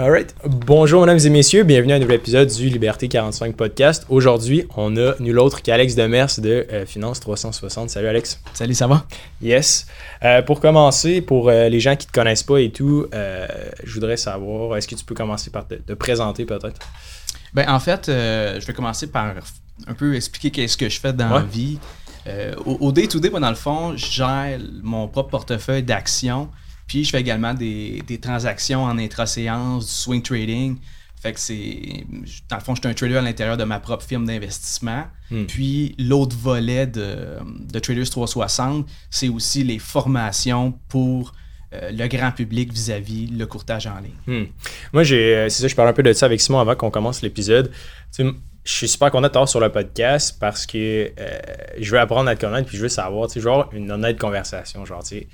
Alright. Bonjour, mesdames et messieurs. Bienvenue à un nouvel épisode du Liberté 45 podcast. Aujourd'hui, on a nul autre qu'Alex Demers de euh, Finance 360. Salut, Alex. Salut, ça va? Yes. Euh, pour commencer, pour euh, les gens qui ne te connaissent pas et tout, je voudrais savoir, est-ce que tu peux commencer par te, présenter peut-être? Ben, en fait, je vais commencer par un peu expliquer qu'est-ce que je fais dans la vie. au day-to-day, moi, dans le fond, je gère mon propre portefeuille d'actions puis je fais également des, transactions en intra-séance, du swing trading. Fait que c'est. Dans le fond, je suis un trader à l'intérieur de ma propre firme d'investissement. Hmm. Puis l'autre volet de, de, Traders 360, c'est aussi les formations pour euh, le grand public vis-à-vis le courtage en ligne. Hmm. Moi, j'ai. Euh, c'est ça, je parle un peu de ça avec Simon avant qu'on commence l'épisode. je suis super content d'être sur le podcast parce que euh, je veux apprendre à te connaître puis je veux savoir, tu sais, genre une honnête conversation. Genre, tu sais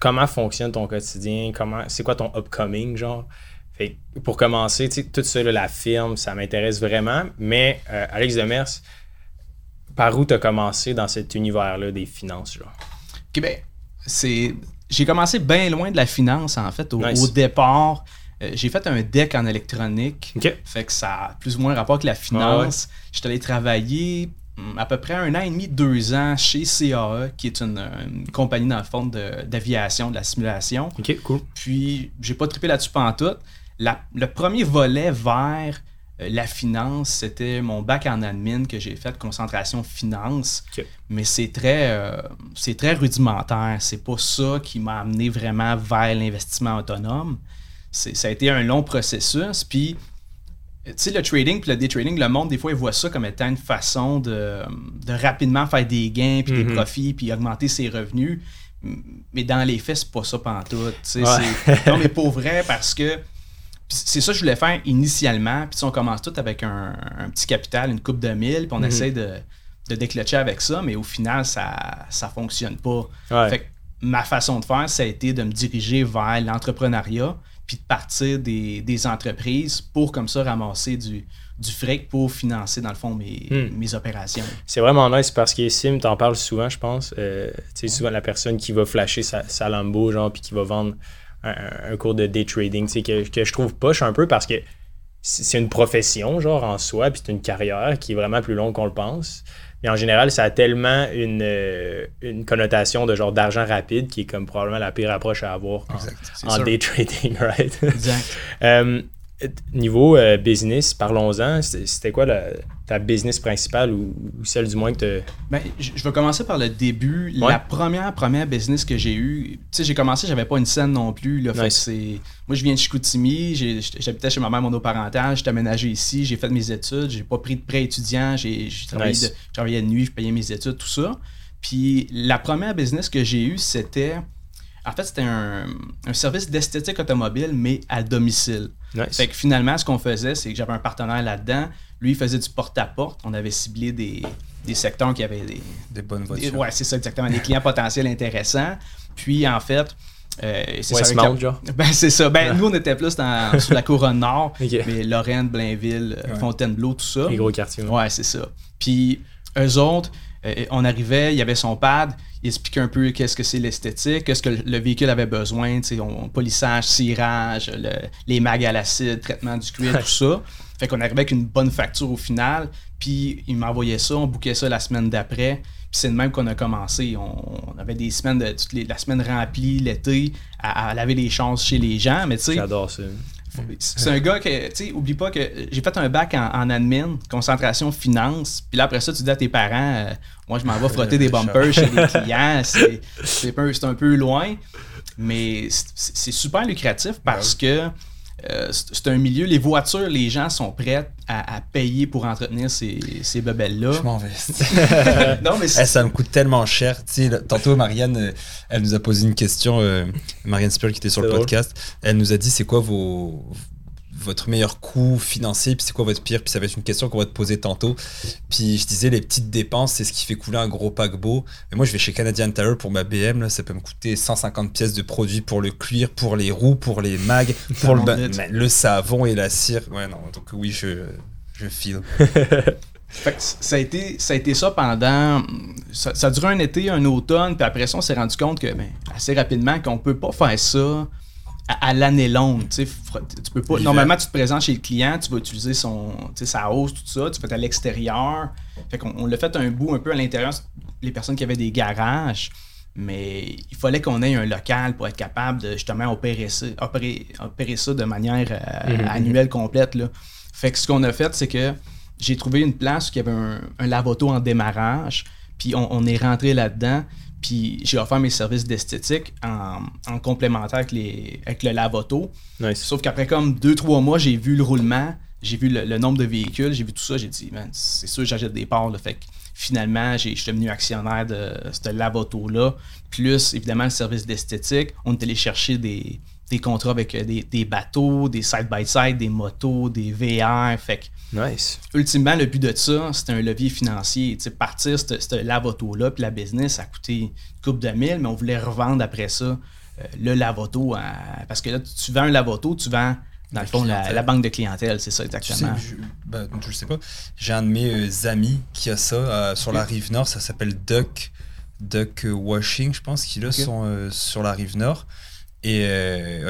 comment fonctionne ton quotidien, comment c'est quoi ton upcoming, genre? Fait pour commencer, tout ça, la firme, ça m'intéresse vraiment. Mais euh, Alex Demers, par où tu as commencé dans cet univers-là des finances, genre? OK, ben, c'est. J'ai commencé bien loin de la finance, en fait. Au, départ, euh, j'ai fait un deck en électronique. Fait que ça a plus ou moins rapport avec la finance. J'étais allé travailler à peu près un an et demi, deux ans chez CAE, qui est une, compagnie dans le fond d'aviation, de, la simulation. OK, cool. Puis, j'ai pas trippé là-dessus tout. le premier volet vers euh, la finance, c'était mon bac en admin que j'ai fait, concentration finance. Mais c'est très, euh, c'est très rudimentaire. C'est pas ça qui m'a amené vraiment vers l'investissement autonome. Ça a été un long processus. Puis, tu sais, le trading puis le day trading, le monde, des fois, il voit ça comme étant une façon de, rapidement faire des gains, puis des mhm. profits, puis augmenter ses revenus. Mais dans les faits, c'est pas ça pantoute. Ouais. Non, mais pas vrai parce que c'est ça que je voulais faire initialement. Puis on commence tout avec un, petit capital, une coupe de mille, puis on mhm. essaie de, de déclencher avec ça, mais au final, ça ça fonctionne pas. Fait ma façon de faire, ça a été de me diriger vers l'entrepreneuriat puis de partir des, entreprises pour comme ça ramasser du, du fric pour financer, dans le fond, mes, hmm. opérations. C'est vraiment nice parce que Sim, t'en parles souvent, je pense. Euh, tu sais, souvent la personne qui va flasher sa, sa Lambo, genre, puis qui va vendre un, cours de day trading, tu sais, que, que je trouve poche un peu parce que c'est une profession, genre, en soi, puis c'est une carrière qui est vraiment plus longue qu'on le pense. Mais en général, ça a tellement une, euh, une connotation de genre d'argent rapide qui est comme probablement la pire approche à avoir en, day trading, right? Exact. Euh, niveau euh, business, parlons-en. C'était quoi ta business principale ou, celle du moins que tu ben, Je vais commencer par le début. La première, première business que j'ai eue, tu sais, j'ai commencé, j'avais pas une scène non plus. Là, Moi, je viens de Chicoutimi, j'habitais chez ma mère monoparentale, j'étais aménagé ici, j'ai fait mes études, j'ai pas pris de prêt étudiant, j'ai travaillé, de, nuit, je payais mes études, tout ça. Puis la première business que j'ai eue, c'était en fait, c'était un, service d'esthétique automobile, mais à domicile. Fait que finalement, ce qu'on faisait, c'est que j'avais un partenaire là-dedans. Lui, il faisait du porte-à-porte. On avait ciblé des, secteurs qui avaient des, des bonnes voitures. ouais, c'est ça, exactement. Des clients potentiels intéressants. Puis, en fait, euh, c'est ça. genre. Ben, c'est ça. Ben, nous, on était plus dans, sur la couronne nord, mais Lorraine, Blainville, Fontainebleau, tout ça. Les gros quartiers. Ouais, c'est ça. Puis, eux autres, euh, on arrivait, il y avait son pad, il expliquait un peu qu'est-ce que c'est l'esthétique, qu'est-ce que le véhicule avait besoin, on, polissage, cirage, les mags à l'acide, traitement du cuir, tout ça. Fait qu'on arrivait avec une bonne facture au final, puis il m'envoyait ça, on bouquait ça la semaine d'après. Puis c'est de même qu'on a commencé. On, avait des semaines, de, toute la semaine remplie l'été, à, laver les chances chez les gens. Mais tu sais, J'adore ça. C'est un gars que, tu sais, oublie pas que j'ai fait un bac en, admin, concentration finance. Puis là, après ça, tu dis à tes parents, euh, moi, je m'en vais frotter des bumpers chez des clients. C'est un, un peu loin. Mais c'est super lucratif parce que euh, c'est un milieu, les voitures, les gens sont prêts à, payer pour entretenir ces, ces bebelles-là. Je m'en vais. non, mais eh, ça me coûte tellement cher. tantôt, Marianne, euh, elle nous a posé une question, euh, Marianne Spur qui était sur le podcast. Elle nous a dit c'est quoi vos, votre meilleur coût financier, puis c'est quoi votre pire, puis ça va être une question qu'on va te poser tantôt. Puis je disais, les petites dépenses, c'est ce qui fait couler un gros paquebot. Mais moi, je vais chez Canadian Tire pour ma BM, là, ça peut me coûter 150 pièces de produits pour le cuir, pour les roues, pour les mags, pour le, le, savon et la cire. Ouais, non, donc oui, je, je file. ça, a été, ça a été ça pendant. Ça, ça a duré un été, un automne, puis après ça, on s'est rendu compte que ben, assez rapidement qu'on peut pas faire ça à, l'année longue. Tu peux pas, normalement, tu te présentes chez le client, tu vas utiliser son, sa hausse, tout ça, tu peux être à l'extérieur. Fait qu'on on l'a fait un bout un peu à l'intérieur, les personnes qui avaient des garages. Mais il fallait qu'on ait un local pour être capable de justement opérer ça, opérer, ça de manière euh, mm-hmm. annuelle complète. Là. Fait que ce qu'on a fait, c'est que j'ai trouvé une place où il y avait un, un lavoto en démarrage, puis on, est rentré là-dedans. Puis j'ai offert mes services d'esthétique en, complémentaire avec, les, avec le lavoto. Sauf qu'après comme deux, trois mois, j'ai vu le roulement, j'ai vu le, nombre de véhicules, j'ai vu tout ça, j'ai dit, c'est sûr j'achète des parts. Fait que finalement, je suis devenu actionnaire de ce lavoto-là. Plus, évidemment, le service d'esthétique. On est allé chercher des, contrats avec euh, des, bateaux, des side-by-side, des motos, des VR. Fait que, nice. ultimement, le but de ça, c'était un levier financier. T'sais, partir ce lavoto-là, puis la business, ça a coûté une coupe de mille, mais on voulait revendre après ça euh, le lavoto. parce que là, tu vends un lavoto, tu vends dans le fond, la, banque de clientèle, c'est ça exactement. je, ben, je sais pas. J'ai un de mes euh, amis qui a ça euh, sur la rive nord. Ça s'appelle Duck, Duck Washing, je pense, qu'il a sont euh, sur la rive nord. Et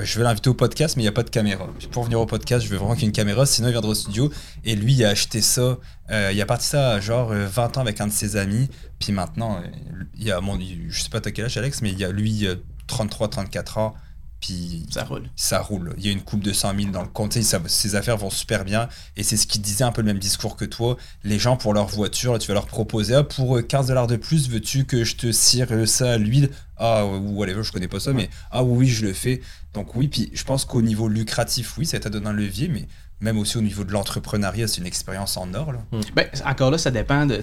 je vais l'inviter au podcast, mais il n'y a pas de caméra. Pour venir au podcast, je veux vraiment qu'il y ait une caméra, sinon il viendra au studio. Et lui, il a acheté ça. il a parti ça genre 20 ans avec un de ses amis. Puis maintenant, il y a, je sais pas à quel âge, Alex, mais il y a lui 33, 34 ans. Puis ça roule. Ça roule. Il y a une coupe de 100 000 dans le compte. ses affaires vont super bien. Et c'est ce qu'il disait un peu le même discours que toi. Les gens, pour leur voiture, tu vas leur proposer ah, pour 15 euh, dollars de plus, veux-tu que je te cire ça à l'huile? Ah, ou whatever, je connais pas ça, mais ah oui, je le fais. Donc oui, puis je pense qu'au niveau lucratif, oui, ça t'a donné un levier, mais même aussi au niveau de l'entrepreneuriat, c'est une expérience en or. Là. Hmm. Ben, encore là, ça dépend de.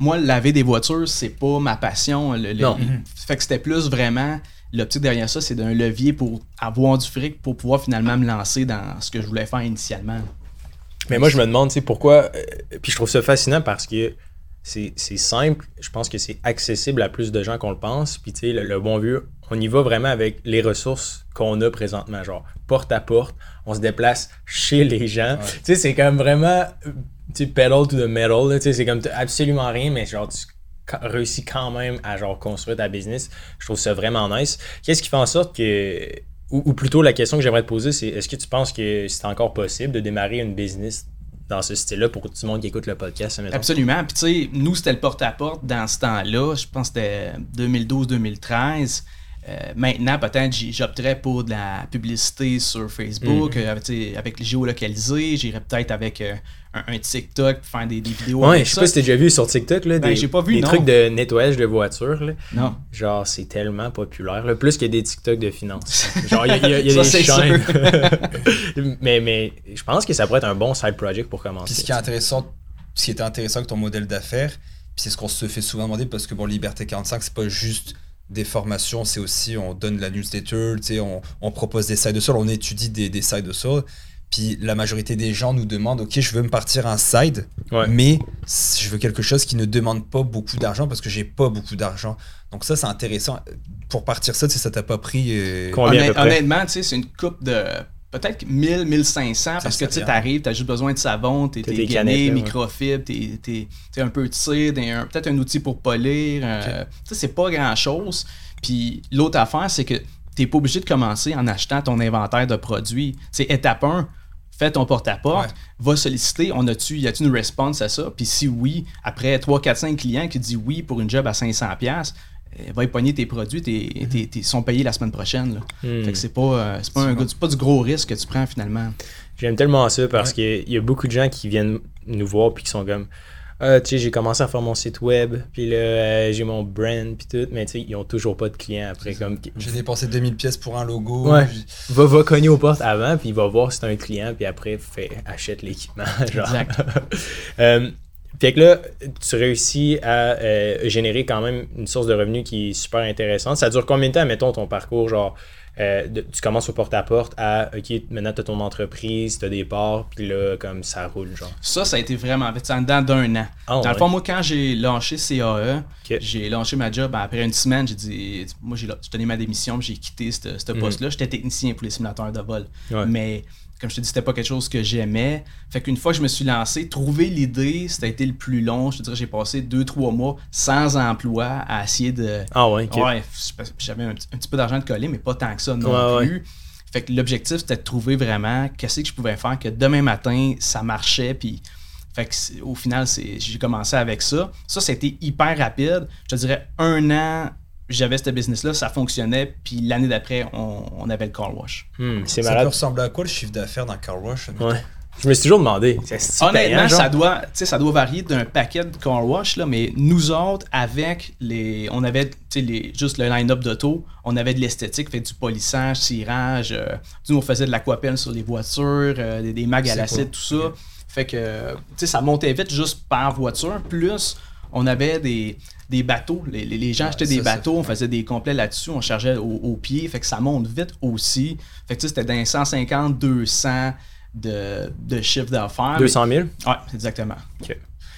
Moi, laver des voitures, c'est pas ma passion. non. Fait que c'était plus vraiment l'optique derrière ça, c'est d'un levier pour avoir du fric pour pouvoir finalement me lancer dans ce que je voulais faire initialement. Mais moi, je me demande, tu sais, pourquoi. Euh, puis je trouve ça fascinant parce que c'est simple. Je pense que c'est accessible à plus de gens qu'on le pense. Puis, tu sais, le, bon vieux, on y va vraiment avec les ressources qu'on a présentement. Genre, porte à porte, on se déplace chez les gens. Tu sais, c'est comme vraiment. Tu pedal to the metal. Tu sais, c'est comme absolument rien, mais genre, tu réussi quand même à genre construire ta business. Je trouve ça vraiment nice. Qu'est-ce qui fait en sorte que ou, plutôt la question que j'aimerais te poser, c'est est-ce que tu penses que c'est encore possible de démarrer une business dans ce style-là pour tout le monde qui écoute le podcast? Absolument. Puis tu sais, nous, c'était le porte-à-porte dans ce temps-là. Je pense que c'était 2012-2013. Euh, maintenant, peut-être j'opterais pour de la publicité sur Facebook, mm-hmm. euh, avec les géolocalisés. J'irais peut-être avec euh, un, TikTok pour faire des, vidéos. Ouais, je sais pas si t'as déjà vu sur TikTok là, ben, des, pas vu, des trucs de nettoyage de voitures. Là. Non. Genre, c'est tellement populaire. Là, plus que des TikTok de finance. Genre, il y a, y a, des chaînes. mais, mais je pense que ça pourrait être un bon side project pour commencer. Puis ce qui est intéressant, ce qui était intéressant avec ton modèle d'affaires, puis c'est ce qu'on se fait souvent demander parce que bon, Liberté 45, c'est pas juste des formations, c'est aussi on donne la newsletter, on, on propose des sites de sol, on étudie des, des sites de sol. Puis la majorité des gens nous demandent, ok, je veux me partir un side, mais je veux quelque chose qui ne demande pas beaucoup d'argent parce que j'ai pas beaucoup d'argent. Donc ça, c'est intéressant. Pour partir ça, ça t'a pas pris... Euh, Combien Honnêtement, c'est une coupe de peut-être 1000, 1500 parce que tu arrives, tu as juste besoin de savon, tu es, gagné, microfibre, tu es, un peu tire, peut-être un outil pour polir. Euh, c'est pas grand-chose. Puis l'autre affaire, c'est que tu n'es pas obligé de commencer en achetant ton inventaire de produits. C'est étape 1, fais ton porte-à-porte, va solliciter, on a-tu, y a-tu une réponse à ça? Puis si oui, après 3, 4, 5 clients qui disent oui pour une job à 500$, eh, va y tes produits, ils mhm. sont payés la semaine prochaine. Hmm. Fait que c'est pas, euh, pas, un, pas du gros risque que tu prends finalement. J'aime tellement ça parce qu'il y a beaucoup de gens qui viennent nous voir puis qui sont comme ah, tu sais, j'ai commencé à faire mon site web, puis là, euh, j'ai mon brand, puis tout, mais tu sais, ils ont toujours pas de clients après. comme J'ai dépensé 2000 pièces pour un logo. Ouais. Va, va cogner aux portes avant, puis il va voir si t'as un client, puis après, fait, achète l'équipement. Exact. euh, fait que là, tu réussis à euh, générer quand même une source de revenus qui est super intéressante. Ça dure combien de temps, mettons, ton parcours, genre euh, tu commences au porte-à-porte à, OK, maintenant tu as ton entreprise, tu as des parts, puis là, comme ça roule, genre. Ça, ça a été vraiment vite, en dedans d'un an. Ah, Dans le fond, moi, quand j'ai lancé CAE, j'ai lancé ma job, après une semaine, j'ai dit, moi, j'ai donné ma démission, j'ai quitté ce mhm. poste-là. J'étais technicien pour les simulateurs de vol. Mais comme je te dis, c'était pas quelque chose que j'aimais. Fait qu'une fois que je me suis lancé, trouver l'idée, c'était été le plus long. Je te dirais, j'ai passé deux, trois mois sans emploi à essayer de. Ah ouais, Ouais, j'avais un, petit peu d'argent de coller, mais pas tant que ça non plus. Fait que l'objectif, c'était de trouver vraiment qu'est-ce que je pouvais faire que demain matin, ça marchait. Puis, fait que au final, j'ai commencé avec ça. Ça, c'était hyper rapide. Je te dirais un an, j'avais ce business-là, ça fonctionnait, puis l'année d'après, on, avait le car wash. Hmm, c'est ça peut ressembler à quoi le chiffre d'affaires dans le car wash? Ouais. Je me suis toujours demandé. Honnêtement, ça doit, ça doit varier d'un paquet de car wash, là, mais nous autres, avec les. On avait les, juste le line-up d'auto, on avait de l'esthétique, fait du polissage, tirage. Euh, on faisait de l'aquapelle sur les voitures, euh, des, des mags à l'acide, tout ça. Fait que, tu sais, ça montait vite juste par voiture. Plus, on avait des, des bateaux. Les, les gens achetaient des bateaux, on faisait des complets là-dessus, on chargeait au, pied. Fait que ça monte vite aussi. Fait que, c'était dans 150, 200 de, de chiffre d'affaires. 200 000? Oui, exactement.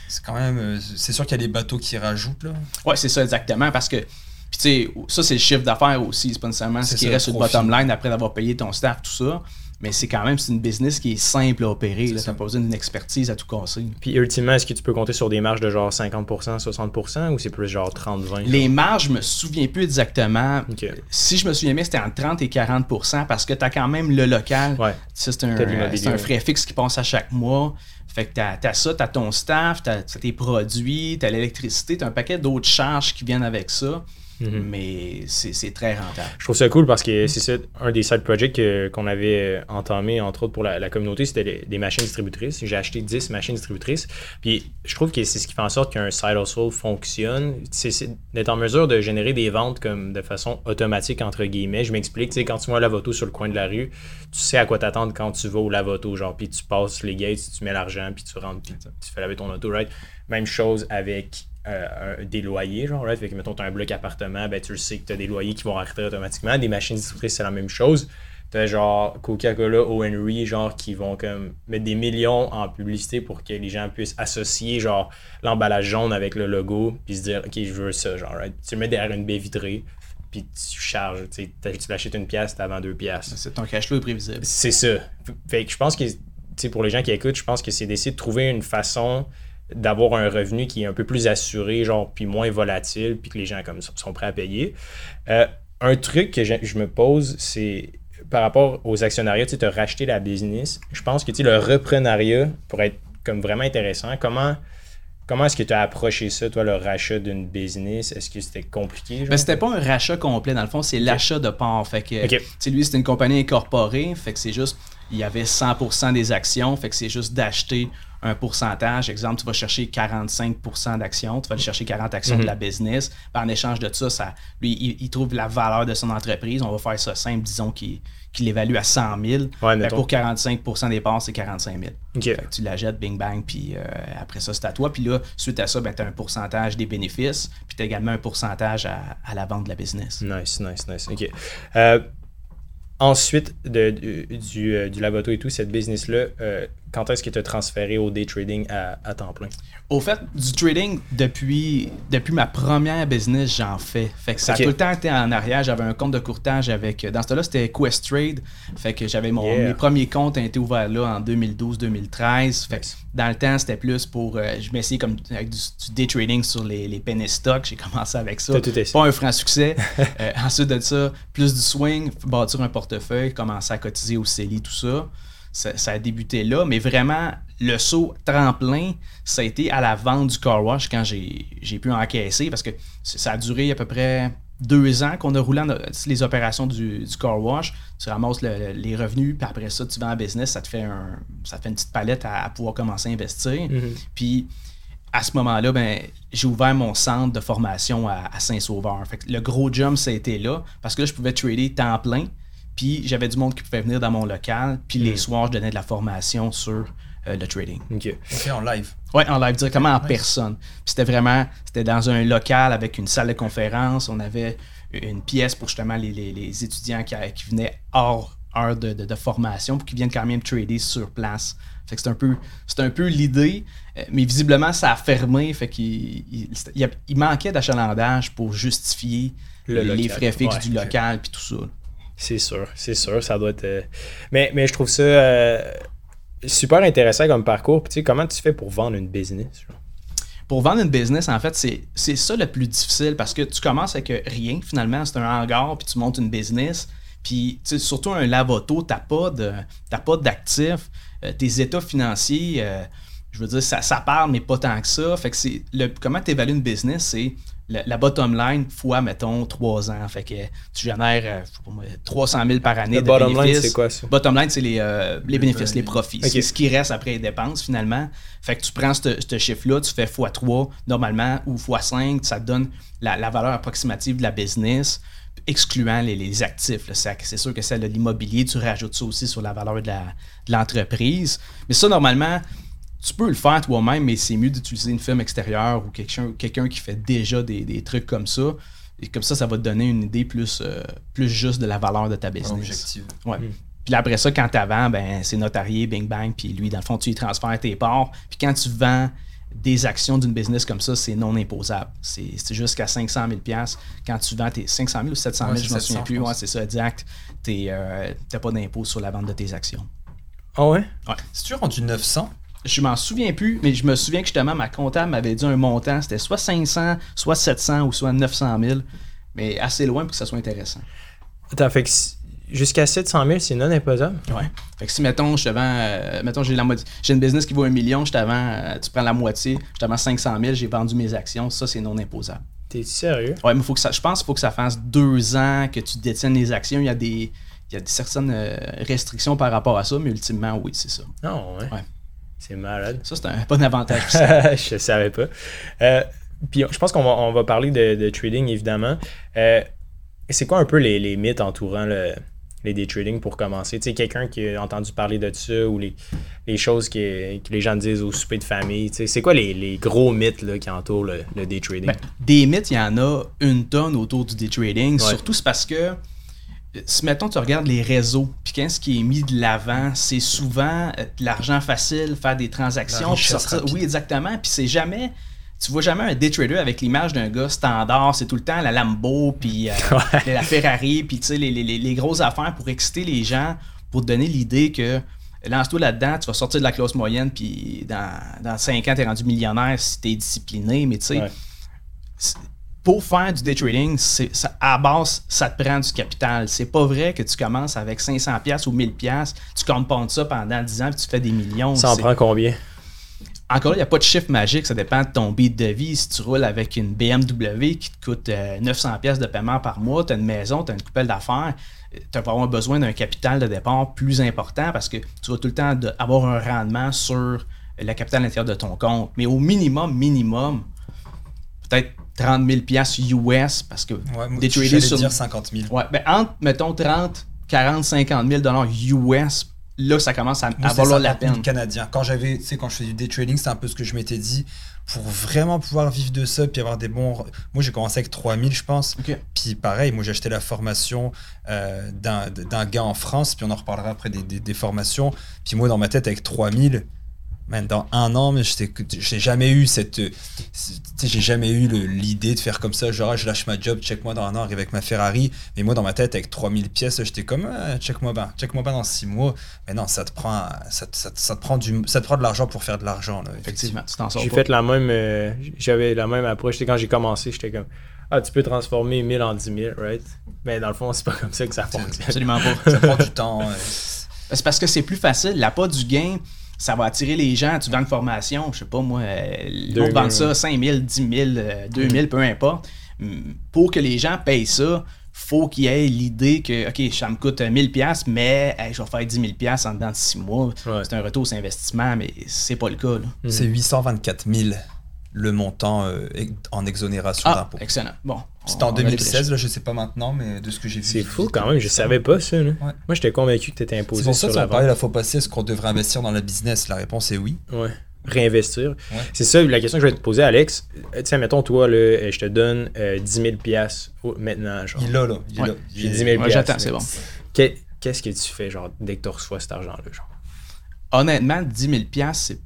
C'est quand même. Euh, c'est sûr qu'il y a des bateaux qui rajoutent, là. Oui, c'est ça, exactement. Parce que. Puis, tu sais, ça, c'est le chiffre d'affaires aussi. C'est pas nécessairement ce qui reste sur le bottom line après avoir payé ton staff, tout ça mais c'est quand même une business qui est simple à opérer. Tu n'as pas besoin d'une expertise à tout casser. Puis ultimement, est-ce que tu peux compter sur des marges de genre 50%, 60% ou c'est plus genre 30-20? Les marges, je me souviens plus exactement. Si je me souviens bien, c'était entre 30 et 40% parce que tu as quand même le local. Ouais. C'est un, un, frais fixe qui passe à chaque mois. Fait que tu as, ça, tu as ton staff, tu as, tes produits, tu as l'électricité, tu as un paquet d'autres charges qui viennent avec ça. Mhm. mais c'est très rentable. Je trouve ça cool parce que c'est un des side projects qu'on avait entamé, entre autres pour la, communauté, c'était des machines distributrices. J'ai acheté 10 machines distributrices. Puis je trouve que c'est ce qui fait en sorte qu'un side hustle fonctionne. C'est d'être en mesure de générer des ventes comme de façon automatique, entre guillemets. Je m'explique, quand tu vois un lavoto sur le coin de la rue, tu sais à quoi t'attendre quand tu vas au lavoto, genre, puis tu passes les gates, tu mets l'argent, puis tu rentres, puis tu fais laver ton auto, right? Même chose avec euh, des loyers, genre, right? Fait que, mettons, tu as un bloc appartement, ben, tu le sais que tu as des loyers qui vont rentrer automatiquement. Des machines distributrices, c'est la même chose. Tu as genre Coca-Cola, O. Henry, genre, qui vont comme mettre des millions en publicité pour que les gens puissent associer, genre, l'emballage jaune avec le logo, puis se dire, OK, je veux ça, genre, right? Tu le mets derrière une baie vitrée, puis tu charges, tu l'achètes une pièce, tu vends deux pièces. C'est ton cash flow prévisible. C'est ça. Fait que je pense que, pour les gens qui écoutent, je pense que c'est d'essayer de trouver une façon d'avoir un revenu qui est un peu plus assuré, genre, puis moins volatile, puis que les gens comme sont prêts à payer. Euh, un truc que je, me pose, c'est par rapport aux actionnariats, tu as racheté la business. Je pense que le reprenariat pourrait être comme vraiment intéressant. Comment Comment est-ce que tu as approché ça, toi, le rachat d'une business? Est-ce que c'était compliqué? Ben, c'était pas un rachat complet, dans le fond, c'est l'achat de part. Fait que, lui, c'était une compagnie incorporée, fait que c'est juste, il y avait 100% des actions, fait que c'est juste d'acheter un pourcentage. Exemple, tu vas chercher 45% d'actions, tu vas aller chercher 40 actions de la mhm. business. en échange de ça, ça lui, il, trouve la valeur de son entreprise. On va faire ça simple, disons qu'il l'évalue à 100 000. Ben, pour 45 des parts, c'est 45 000. tu la jettes, bing bang, puis euh, après ça, c'est à toi. Puis là, suite à ça, ben, tu as un pourcentage des bénéfices, puis tu as également un pourcentage à, la vente de la business. Nice, nice, nice. OK. Euh, ensuite de, du, euh, du, Lavoto et tout, cette business-là, quand est-ce que tu as transféré au day trading à, à, temps plein? Au fait, du trading, depuis, depuis ma première business, j'en fais. Fait que ça a tout le temps été en arrière. J'avais un compte de courtage avec. Dans ce temps-là, c'était Quest Trade. Fait que j'avais mon, mes premiers comptes ont été ouverts là en 2012-2013. Fait que dans le temps, c'était plus pour. Euh, je m'essayais comme avec du, day trading sur les, les penny stocks. J'ai commencé avec ça. Pas un franc succès. Euh, ensuite de ça, plus du swing, bâtir un portefeuille, commencer à cotiser au CELI, tout ça ça, a débuté là, mais vraiment, le saut tremplin, ça a été à la vente du car wash quand j'ai pu encaisser parce que ça a duré à peu près deux ans qu'on a roulé les opérations du, car wash. Tu ramasses les revenus, puis après ça, tu vends en business, ça te fait, un, ça fait une petite palette à, pouvoir commencer à investir. Mm-hmm. Puis à ce moment-là, ben, j'ai ouvert mon centre de formation à, Saint-Sauveur. le gros jump, ça a été là parce que là, je pouvais trader temps plein. Puis j'avais du monde qui pouvait venir dans mon local. Puis les hmm. soirs, je donnais de la formation sur euh, le trading. OK. en live. Oui, en live, directement en personne. Puis c'était vraiment, c'était dans un local avec une salle de conférence. On avait une pièce pour justement les, étudiants qui, venaient hors heure de, formation pour qu'ils viennent quand même trader sur place. Fait que c'est un peu, c'est un peu l'idée, euh, mais visiblement ça a fermé, fait qu'il il, manquait d'achalandage pour justifier les frais fixes du local puis tout ça. C'est sûr, c'est sûr, ça doit être. Euh, mais, mais je trouve ça euh, super intéressant comme parcours. tu sais, comment tu fais pour vendre une business? Pour vendre une business, en fait, c'est ça le plus difficile parce que tu commences avec rien, finalement, c'est un hangar, puis tu montes une business. Puis, surtout un lavoto, tu n'as pas d'actifs. Euh, tes états financiers, je veux dire, ça, ça parle, mais pas tant que ça. Fait que c'est comment tu évalues une business, c'est la, bottom line fois, mettons, 3 ans. Fait que tu génères 300 euh, 000 par année le bottom line, c'est quoi ça? Bottom line, c'est les, les bénéfices, les profits. C'est ce qui reste après les dépenses, finalement. Fait que tu prends ce chiffre-là, tu fais x3 normalement ou x5, ça te donne la, la valeur approximative de la business excluant les, actifs. C'est sûr que celle de l'immobilier, tu rajoutes ça aussi sur la valeur de l'entreprise. mais ça, normalement, tu peux le faire toi-même, mais c'est mieux d'utiliser une firme extérieure ou quelqu'un qui fait déjà des, trucs comme ça. Et comme ça, ça va te donner une idée plus, euh, plus juste de la valeur de ta business. Objective. Ouais. Hmm. Puis après ça, quand tu vends, ben, c'est notarié, bing bang, puis lui, dans le fond, tu y transfères tes parts. Puis quand tu vends des actions d'une business comme ça, c'est non imposable. C'est jusqu'à 500 000 Quand tu vends tes 500 000 ou 700 000, je ne me souviens plus. Ouais, c'est ça, exact. Tu n'as euh, pas d'impôt sur la vente de tes actions. Ah ouais? Ouais. C'est-tu rendu 900? Je m'en souviens plus, mais je me souviens que justement, ma comptable m'avait dit un montant. C'était soit 500, soit 700 ou soit 900 000. Mais assez loin pour que ça soit intéressant. Attends, fait que Jusqu'à 700 000, c'est non imposable? Oui. Fait que si, mettons, je te vends, euh, mettons, j'ai, la j'ai une business qui vaut un million, je euh, tu prends la moitié, je te vends 500 000, j'ai vendu mes actions, ça, c'est non imposable. T'es sérieux? Oui, mais faut que ça, je pense qu'il faut que ça fasse deux ans que tu détiennes les actions. Il y a des, il y a certaines euh, restrictions par rapport à ça, mais ultimement, oui, c'est ça. Non, ouais. ouais. C'est malade. Ça, c'est un bon avantage. je savais pas. puis je pense qu'on va, on va parler de, trading, évidemment. c'est quoi un peu les, les mythes entourant le, les day trading pour commencer? Tu sais, quelqu'un qui a entendu parler de ça ou les, les choses que, que, les gens disent au souper de famille. Tu sais, c'est quoi les, les, gros mythes là, qui entourent le, le day trading? Ben, des mythes, il y en a une tonne autour du day trading. Surtout, c'est parce que si mettons tu regardes les réseaux, puis qu'est-ce qui est mis de l'avant, c'est souvent euh, de l'argent facile, faire des transactions, Oui, exactement. Puis c'est jamais tu vois jamais un day trader avec l'image d'un gars standard. C'est tout le temps la Lambo, puis euh, la Ferrari, puis les, les, les, grosses affaires pour exciter les gens, pour te donner l'idée que lance-toi là-dedans, tu vas sortir de la classe moyenne, puis dans, dans 5 ans, tu es rendu millionnaire si tu es discipliné. Mais tu sais, pour faire du day trading, ça, à base, ça te prend du capital. C'est pas vrai que tu commences avec 500$ ou 1000$, tu compotes ça pendant 10 ans, puis tu fais des millions. Ça en prend combien? encore il n'y a pas de chiffre magique, ça dépend de ton beat de vie. Si tu roules avec une BMW qui te coûte 900 euh, pièces de paiement par mois, tu as une maison, tu as une coupelle d'affaires, tu vas avoir besoin d'un capital de départ plus important parce que tu vas tout le temps avoir un rendement sur le capital intérieur de ton compte. Mais au minimum, minimum, peut-être 30 000 pièces US parce que ouais, des traders sur... dire 50 000. Ouais, ben entre, mettons, 30, 40, 50 000 US là, ça commence à, valoir la peine. canadien. Quand j'avais, tu sais, quand je faisais du day trading, c'est un peu ce que je m'étais dit. Pour vraiment pouvoir vivre de ça, puis avoir des bons. Moi, j'ai commencé avec 3000, je pense. Puis pareil, moi, j'ai acheté la formation euh, d'un gars en France, puis on en reparlera après des, des, des formations. Puis moi, dans ma tête, avec 3000, dans un an, mais j'ai jamais eu cette. J'ai jamais eu l'idée de faire comme ça, genre je lâche ma job, check-moi dans un an, arrive avec ma Ferrari. Mais moi, dans ma tête, avec 3000 pièces, j'étais comme, ah, check-moi pas, check-moi pas dans 6 mois. Mais non, ça te prend, ça, ça, ça te prend, du, ça te prend de l'argent pour faire de l'argent. Effectivement, tu t'en J'ai fait la même. Euh, j'avais la même approche. Quand j'ai commencé, j'étais comme. Ah, tu peux transformer 1000 en 10 000, right? Mais dans le fond, c'est pas comme ça que ça fonctionne. Absolument pas. ça prend du temps. C'est parce que c'est plus facile. La pas du gain, ça va attirer les gens. Tu vends une formation, je sais pas moi, ils vont vendre ça 5 000, 10 000, 2 000, peu importe. Pour que les gens payent ça, faut qu'il y ait l'idée que, OK, ça me coûte 1000 pièces mais je vais faire 10 000 pièces en dedans de 6 mois. C'est un retour sur investissement, mais c'est pas le cas. C'est 824 000 le montant euh, en exonération ah, d'impôt. Excellent. Bon. C'était en 2016, là, je sais pas maintenant, mais de ce que j'ai vu. C'est fou quand même, je savais pas ça. Moi, j'étais convaincu que tu étais imposé. C'est pour ça ça parlait la fois passée, est-ce qu'on devrait investir dans la business? La réponse est oui. Ouais. Réinvestir. C'est ça la question que je vais te poser, Alex. Euh, tiens, mettons, toi, là, euh, je te donne 10 000 maintenant. Genre. Il l'a, là. Il là. J'ai 10 000 J'attends, c'est bon. Qu'est-ce que tu fais, genre, dès que tu reçois cet argent-là? Genre? Honnêtement, 10 000 c'est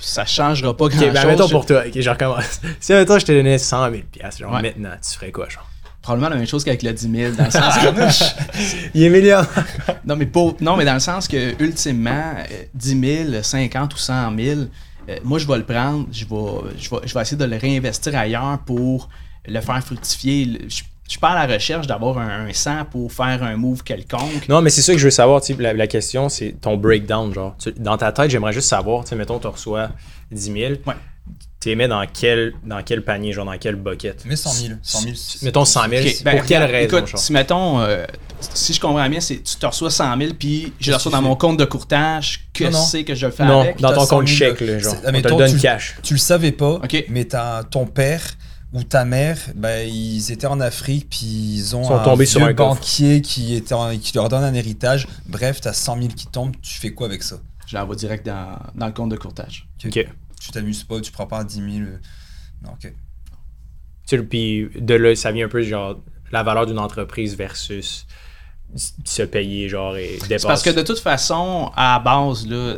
ça changera pas grand-chose. Ben, mettons pour toi, ok, je recommence. Si mettons je te donnais 100 000 genre maintenant, tu ferais quoi, genre? Probablement la même chose qu'avec le 10 000, dans le sens que... Il est million. non, mais non, mais dans le sens que, ultimement, 10 000, 50 ou 100 000, euh, moi, je vais le prendre, je vais, je, vais, je vais essayer de le réinvestir ailleurs pour le faire fructifier. je suis pas à la recherche d'avoir un, 100 pour faire un move quelconque. Non, mais c'est ça que je veux savoir. La, la question, c'est ton breakdown. Genre, dans ta tête, j'aimerais juste savoir, mettons, tu reçois 10 000. Ouais. Tu les mets dans quel, dans quel panier, genre dans quelle bucket? Mais 100 000. 100 000 mettons 100 000. Ben, pour quelle raison écoute, Si, mettons, euh, si je comprends bien, c'est tu te reçois 100 000 puis je le reçois dans mon compte de courtage. Que c'est que je le fais non, avec? dans ton compte chèque, genre. On te le donne cash. Tu le savais pas, mais ton père ou ta mère, ben, ils étaient en Afrique, puis ils ont un tombés sur un banquier qui, était qui leur donne un héritage. Bref, tu as 100 000 qui tombent, tu fais quoi avec ça? Je l'envoie direct dans, dans, le compte de courtage. Ok. Tu t'amuses pas, tu prends pas 10 000. Euh, non, ok. Puis de là, ça vient un peu genre la valeur d'une entreprise versus se payer, genre, et dépasser. Parce que de toute façon, à base, là,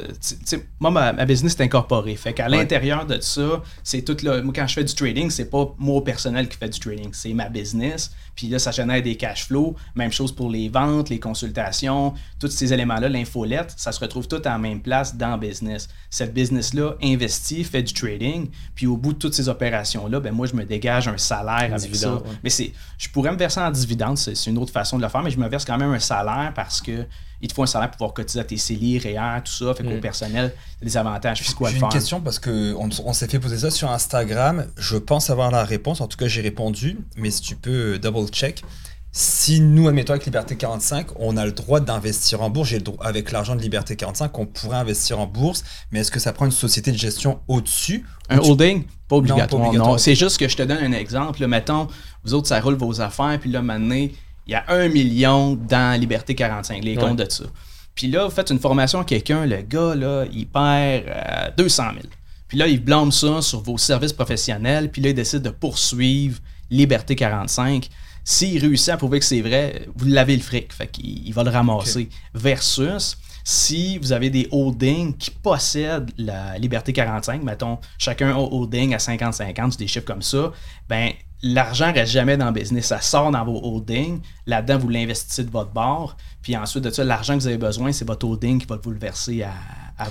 moi, ma, business est incorporée. Fait qu'à l'intérieur de ça, c'est tout là. Moi, quand je fais du trading, c'est pas moi personnel qui fait du trading, c'est ma business. Puis là, ça génère des cash flows. Même chose pour les ventes, les consultations, tous ces éléments-là, l'infolette, ça se retrouve tout en même place dans le business. Cette business-là investit, fait du trading, puis au bout de toutes ces opérations-là, ben moi, je me dégage un salaire avec ça. Mais c'est, je pourrais me verser en dividende, c'est, une autre façon de le faire, mais je me verse quand même un salaire parce que il te faut un salaire pour pouvoir cotiser à tes CELI, REER, tout ça. Fait qu'au mm. personnel, il y a des avantages fiscaux à J'ai une question parce qu'on on, s'est fait poser ça sur Instagram. Je pense avoir la réponse. En tout cas, j'ai répondu. Mais si tu peux euh, double check. Si nous, admettons avec Liberté 45, on a le droit d'investir en bourse, le droit, avec l'argent de Liberté 45, on pourrait investir en bourse, mais est-ce que ça prend une société de gestion au-dessus Un holding? Pas obligatoire. Non, c'est juste que je te donne un exemple. mettons, vous autres, ça roule vos affaires, puis là, maintenant, il y a un million dans Liberté 45, les comptes de ça. Puis là, vous faites une formation à quelqu'un, le gars, là, il perd 200 euh, 000. Puis là, il blâme ça sur vos services professionnels, puis là, il décide de poursuivre Liberté 45. S'il réussit à prouver que c'est vrai, vous l'avez le fric, fait qu'il va le ramasser. Versus, si vous avez des holdings qui possèdent la Liberté 45, mettons, chacun a holding à 50-50, des chiffres comme ça, ben l'argent reste jamais dans le business. Ça sort dans vos holdings. Là-dedans, vous l'investissez de votre bord. Puis ensuite de ça, l'argent que vous avez besoin, c'est votre holding qui va vous le verser à,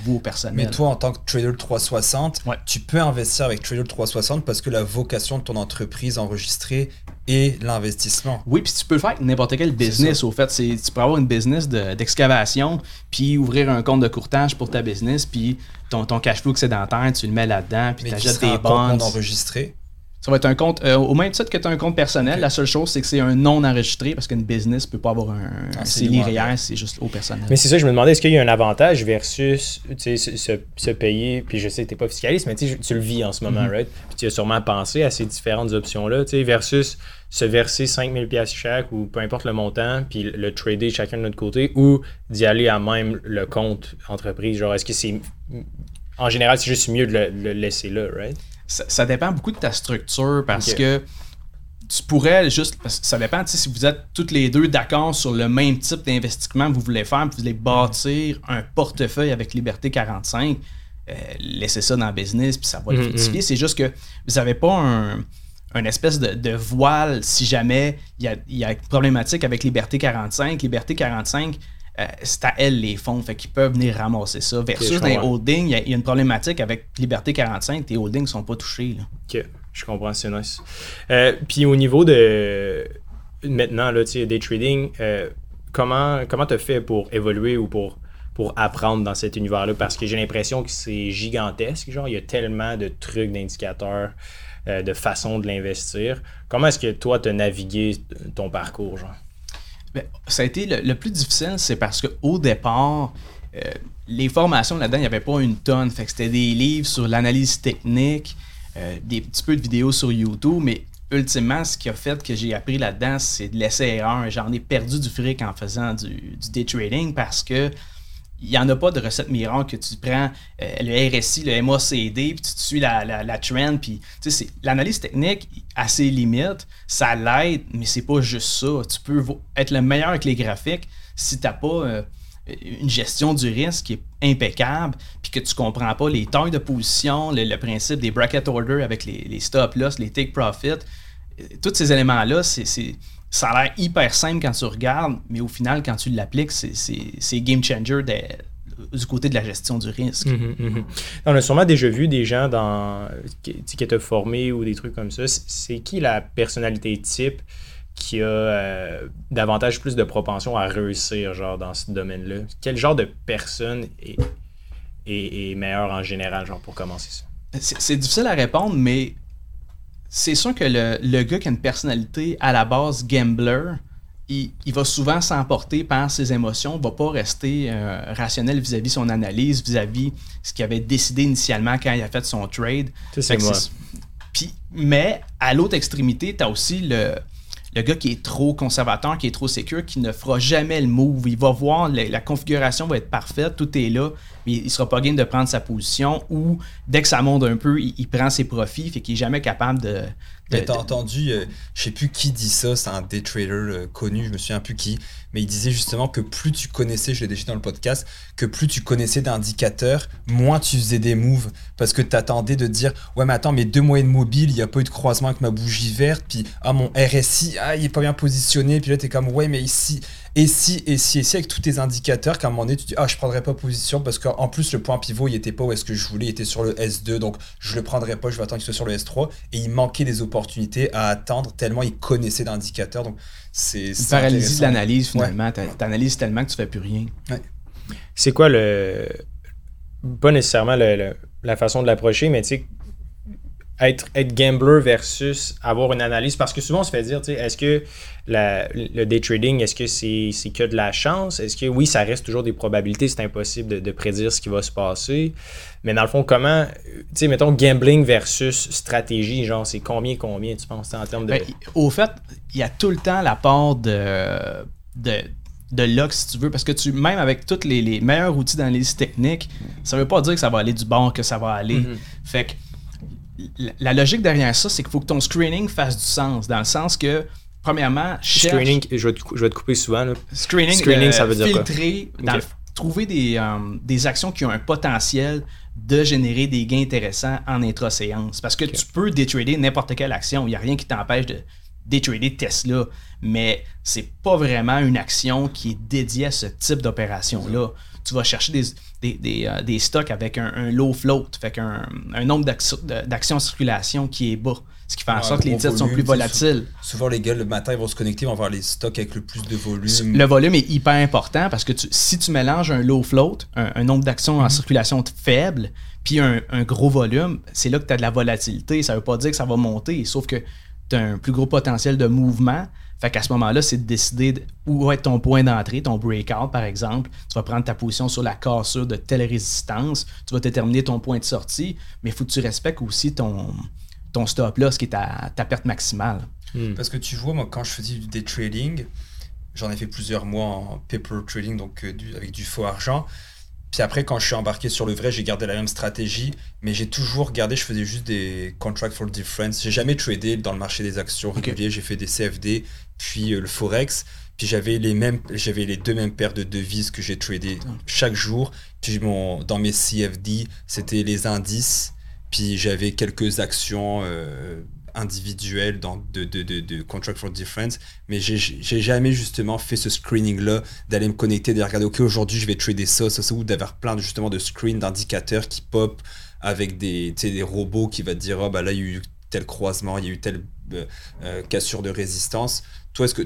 vous au personnel. Mais toi, en tant que trader 360, tu peux investir avec trader 360 parce que la vocation de ton entreprise enregistrée est l'investissement. Oui, puis tu peux le faire avec n'importe quel business. Au fait, tu peux avoir une business d'excavation, puis ouvrir un compte de courtage pour ta business, puis ton, ton cash flow excédentaire, tu le mets là-dedans, puis tu achètes des bonds. enregistré ça va être un compte, euh, au même titre que tu as un compte personnel, la seule chose, c'est que c'est un non enregistré parce qu'une business ne peut pas avoir un, ah, c'est c'est juste au personnel. Mais c'est ça, je me demandais, est-ce qu'il y a un avantage versus se, se, payer, puis je sais que tu n'es pas fiscaliste, mais tu le vis en ce moment, mm-hmm. right? Puis tu as sûrement pensé à ces différentes options-là, versus se verser 5000 pièces chaque ou peu importe le montant, puis le trader chacun de notre côté, ou d'y aller à même le compte entreprise. Genre, est-ce que c'est. En général, c'est juste mieux de le, le laisser là, right? Ça, dépend beaucoup de ta structure parce que tu pourrais juste. ça dépend si vous êtes toutes les deux d'accord sur le même type d'investissement que vous voulez faire, vous voulez bâtir un portefeuille avec Liberté 45. Euh, laissez ça dans le business, puis ça va le mm-hmm. fructifier. C'est juste que vous n'avez pas un, espèce de, voile si jamais il y a, y a problématique avec Liberté 45. Liberté 45, euh, c'est à elles les fonds, fait qu'ils peuvent venir ramasser ça. Versus dans les holdings, il y, a une problématique avec Liberté 45, tes holdings ne sont pas touchés. Là. Ok, je comprends, c'est nice. Euh, puis au niveau de maintenant, là, day trading, euh, comment comment tu as fait pour évoluer ou pour, pour apprendre dans cet univers-là? Parce que j'ai l'impression que c'est gigantesque. Genre, il y a tellement de trucs, d'indicateurs, de façons de l'investir. Comment est-ce que toi, tu as navigué ton parcours? Genre? Ben, ça a été le, plus difficile, c'est parce qu'au départ, euh, les formations là-dedans, il n'y avait pas une tonne. Fait que c'était des livres sur l'analyse technique, euh, des petits peu de vidéos sur YouTube, mais ultimement, ce qui a fait que j'ai appris là-dedans, c'est de laisser erreur. J'en ai perdu du fric en faisant du, du day trading parce que il n'y en a pas de recette miracle que tu prends euh, le RSI, le MACD, puis tu suis la, la, trend. Puis, l'analyse technique, à ses limites, ça l'aide, mais c'est pas juste ça. Tu peux être le meilleur avec les graphiques si tu n'as pas euh, une gestion du risque qui est impeccable, puis que tu comprends pas les tailles de position, le, principe des bracket order avec les, les stop loss, les take profit. Euh, tous ces éléments-là, c'est ça a l'air hyper simple quand tu regardes, mais au final, quand tu l'appliques, c'est game changer du côté de la gestion du risque. Mhm, mhm. On a sûrement déjà vu des gens dans, qui, qui étaient formés ou des trucs comme ça. C'est qui la personnalité type qui a euh, davantage plus de propension à réussir genre dans ce domaine-là? Quel genre de personne est, est, meilleur en général, genre pour commencer ça? C'est difficile à répondre, mais c'est sûr que le, le, gars qui a une personnalité à la base gambler, il, va souvent s'emporter par ses émotions, va pas rester euh, rationnel vis-à-vis son analyse, vis-à-vis ce qu'il avait décidé initialement quand il a fait son trade. C'est moi. Puis, mais à l'autre extrémité, tu as aussi le, le gars qui est trop conservateur, qui est trop sécure, qui ne fera jamais le move. Il va voir, la, configuration va être parfaite, tout est là, mais il sera pas game de prendre sa position ou dès que ça monte un peu, il, prend ses profits, fait qu'il est jamais capable de. Mais t'as entendu, euh, je sais plus qui dit ça, c'est un day trader euh, connu, je me souviens plus qui, mais il disait justement que plus tu connaissais, je l'ai déjà dans le podcast, que plus tu connaissais d'indicateurs, moins tu faisais des moves. Parce que tu attendais de dire Ouais, mais attends, mes deux moyennes mobiles, il n'y a pas eu de croisement avec ma bougie verte, puis ah, mon RSI, ah, il est pas bien positionné, puis là, tu es comme Ouais, mais ici, et si, et si, et si, avec tous tes indicateurs, qu'à un moment donné, tu dis Ah, je prendrais pas position, parce qu'en plus, le point pivot, il était pas où est-ce que je voulais, il était sur le S2, donc je le prendrais pas, je vais attendre qu'il soit sur le S3. Et il manquait des opportunités à attendre, tellement il connaissait d'indicateurs. Donc, c'est. Paralysie de l'analyse, finalement. Tu analyses tellement que tu fais plus rien. C'est quoi le. Pas nécessairement la façon de l'approcher, mais tu sais, être, être gambler versus avoir une analyse. Parce que souvent, on se fait dire, est-ce que le day trading, est-ce que c'est que de la chance? Est-ce que oui, ça reste toujours des probabilités, c'est impossible de, prédire ce qui va se passer. Mais dans le fond, comment, tu sais, mettons, gambling versus stratégie, genre, c'est combien, combien, tu penses, en termes de. Ben, au fait, il y a tout le temps la part de, de de luck si tu veux, parce que tu même avec tous les, meilleurs outils d'analyse technique, ça veut pas dire que ça va aller du bord que ça va aller. Mm-hmm. Fait que la logique derrière ça, c'est qu'il faut que ton screening fasse du sens, dans le sens que, premièrement, Screening, je vais, te, couper souvent. Screening, screening ça veut dire filtrer, trouver des, euh, des actions qui ont un potentiel de générer des gains intéressants en intra-séance. Parce que tu peux détrader n'importe quelle action. Il n'y a rien qui t'empêche de détrader Tesla. Mais c'est pas vraiment une action qui est dédiée à ce type d'opération-là tu vas chercher des, des, euh, des, stocks avec un, low float, fait qu'un un nombre d'actions en circulation qui est bas. Ce qui fait en sorte que les titres sont plus volatiles. Souvent, les gars, le matin, ils vont se connecter, ils vont voir les stocks avec le plus de volume. Le volume est hyper important parce que si tu mélanges un low float, un, nombre d'actions en mhm. circulation faible, puis un, un, gros volume, c'est là que tu as de la volatilité. Ça ne veut pas dire que ça va monter, sauf que tu as un plus gros potentiel de mouvement. Fait qu'à ce moment-là, c'est de décider où va être ton point d'entrée, ton breakout par exemple. Tu vas prendre ta position sur la cassure de telle résistance. Tu vas déterminer ton point de sortie, mais il faut que tu respectes aussi ton, ton stop loss qui est ta, ta perte maximale. Hmm. Parce que tu vois, moi, quand je faisais du day trading, j'en ai fait plusieurs mois en paper trading, donc euh, avec du faux argent. Puis après, quand je suis embarqué sur le vrai, j'ai gardé la même stratégie, mais j'ai toujours gardé, je faisais juste des contract for difference. J'ai jamais tradé dans le marché des actions réguliers, j'ai fait des CFD, puis euh, le Forex. Puis j'avais les mêmes, j'avais les deux mêmes paires de devises que j'ai tradées chaque jour. Puis mon, dans mes CFD, c'était les indices. Puis j'avais quelques actions euh, individuelles dans de, de, de, Contract for Difference. Mais j'ai jamais justement fait ce screening-là, d'aller me connecter, de regarder, OK, aujourd'hui je vais trader ça, ça, ça, ou d'avoir plein de, justement de screens, d'indicateurs qui pop avec des, des robots qui va te dire, oh, bah là, il y a eu tel croisement, il y a eu telle euh, cassure de résistance. Toi, est-ce que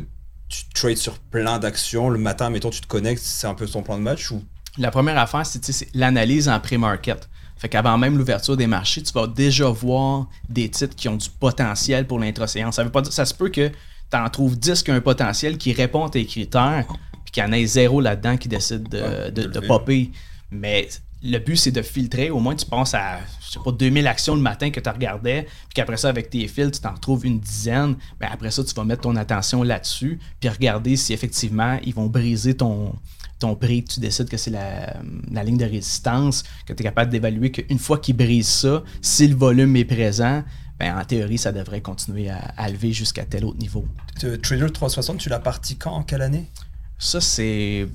tu trades sur plein d'actions? Le matin, mettons, tu te connectes, c'est un peu ton plan de match ou? La première affaire, c'est l'analyse en pré-market. Fait qu'avant même l'ouverture des marchés, tu vas déjà voir des titres qui ont du potentiel pour l'intra-séance. Ça veut pas dire, ça se peut que tu en trouves 10 qui ont un potentiel qui répond à tes critères, puis qu'il y en ait zéro là-dedans qui décide de, de popper. Mais le but, c'est de filtrer. Au moins, tu penses à, je sais pas, 2000 actions le matin que tu regardais, puis qu'après ça, avec tes fils, tu t'en retrouves une dizaine. Mais après ça, tu vas mettre ton attention là-dessus, puis regarder si effectivement, ils vont briser ton, ton prix, que tu décides que c'est la, ligne de résistance, que tu es capable d'évaluer qu'une fois qu'ils brisent ça, si le volume est présent, ben, en théorie, ça devrait continuer à, à lever jusqu'à tel autre niveau. Trader 360, tu l'as parti quand, en quelle année? Ça, c'est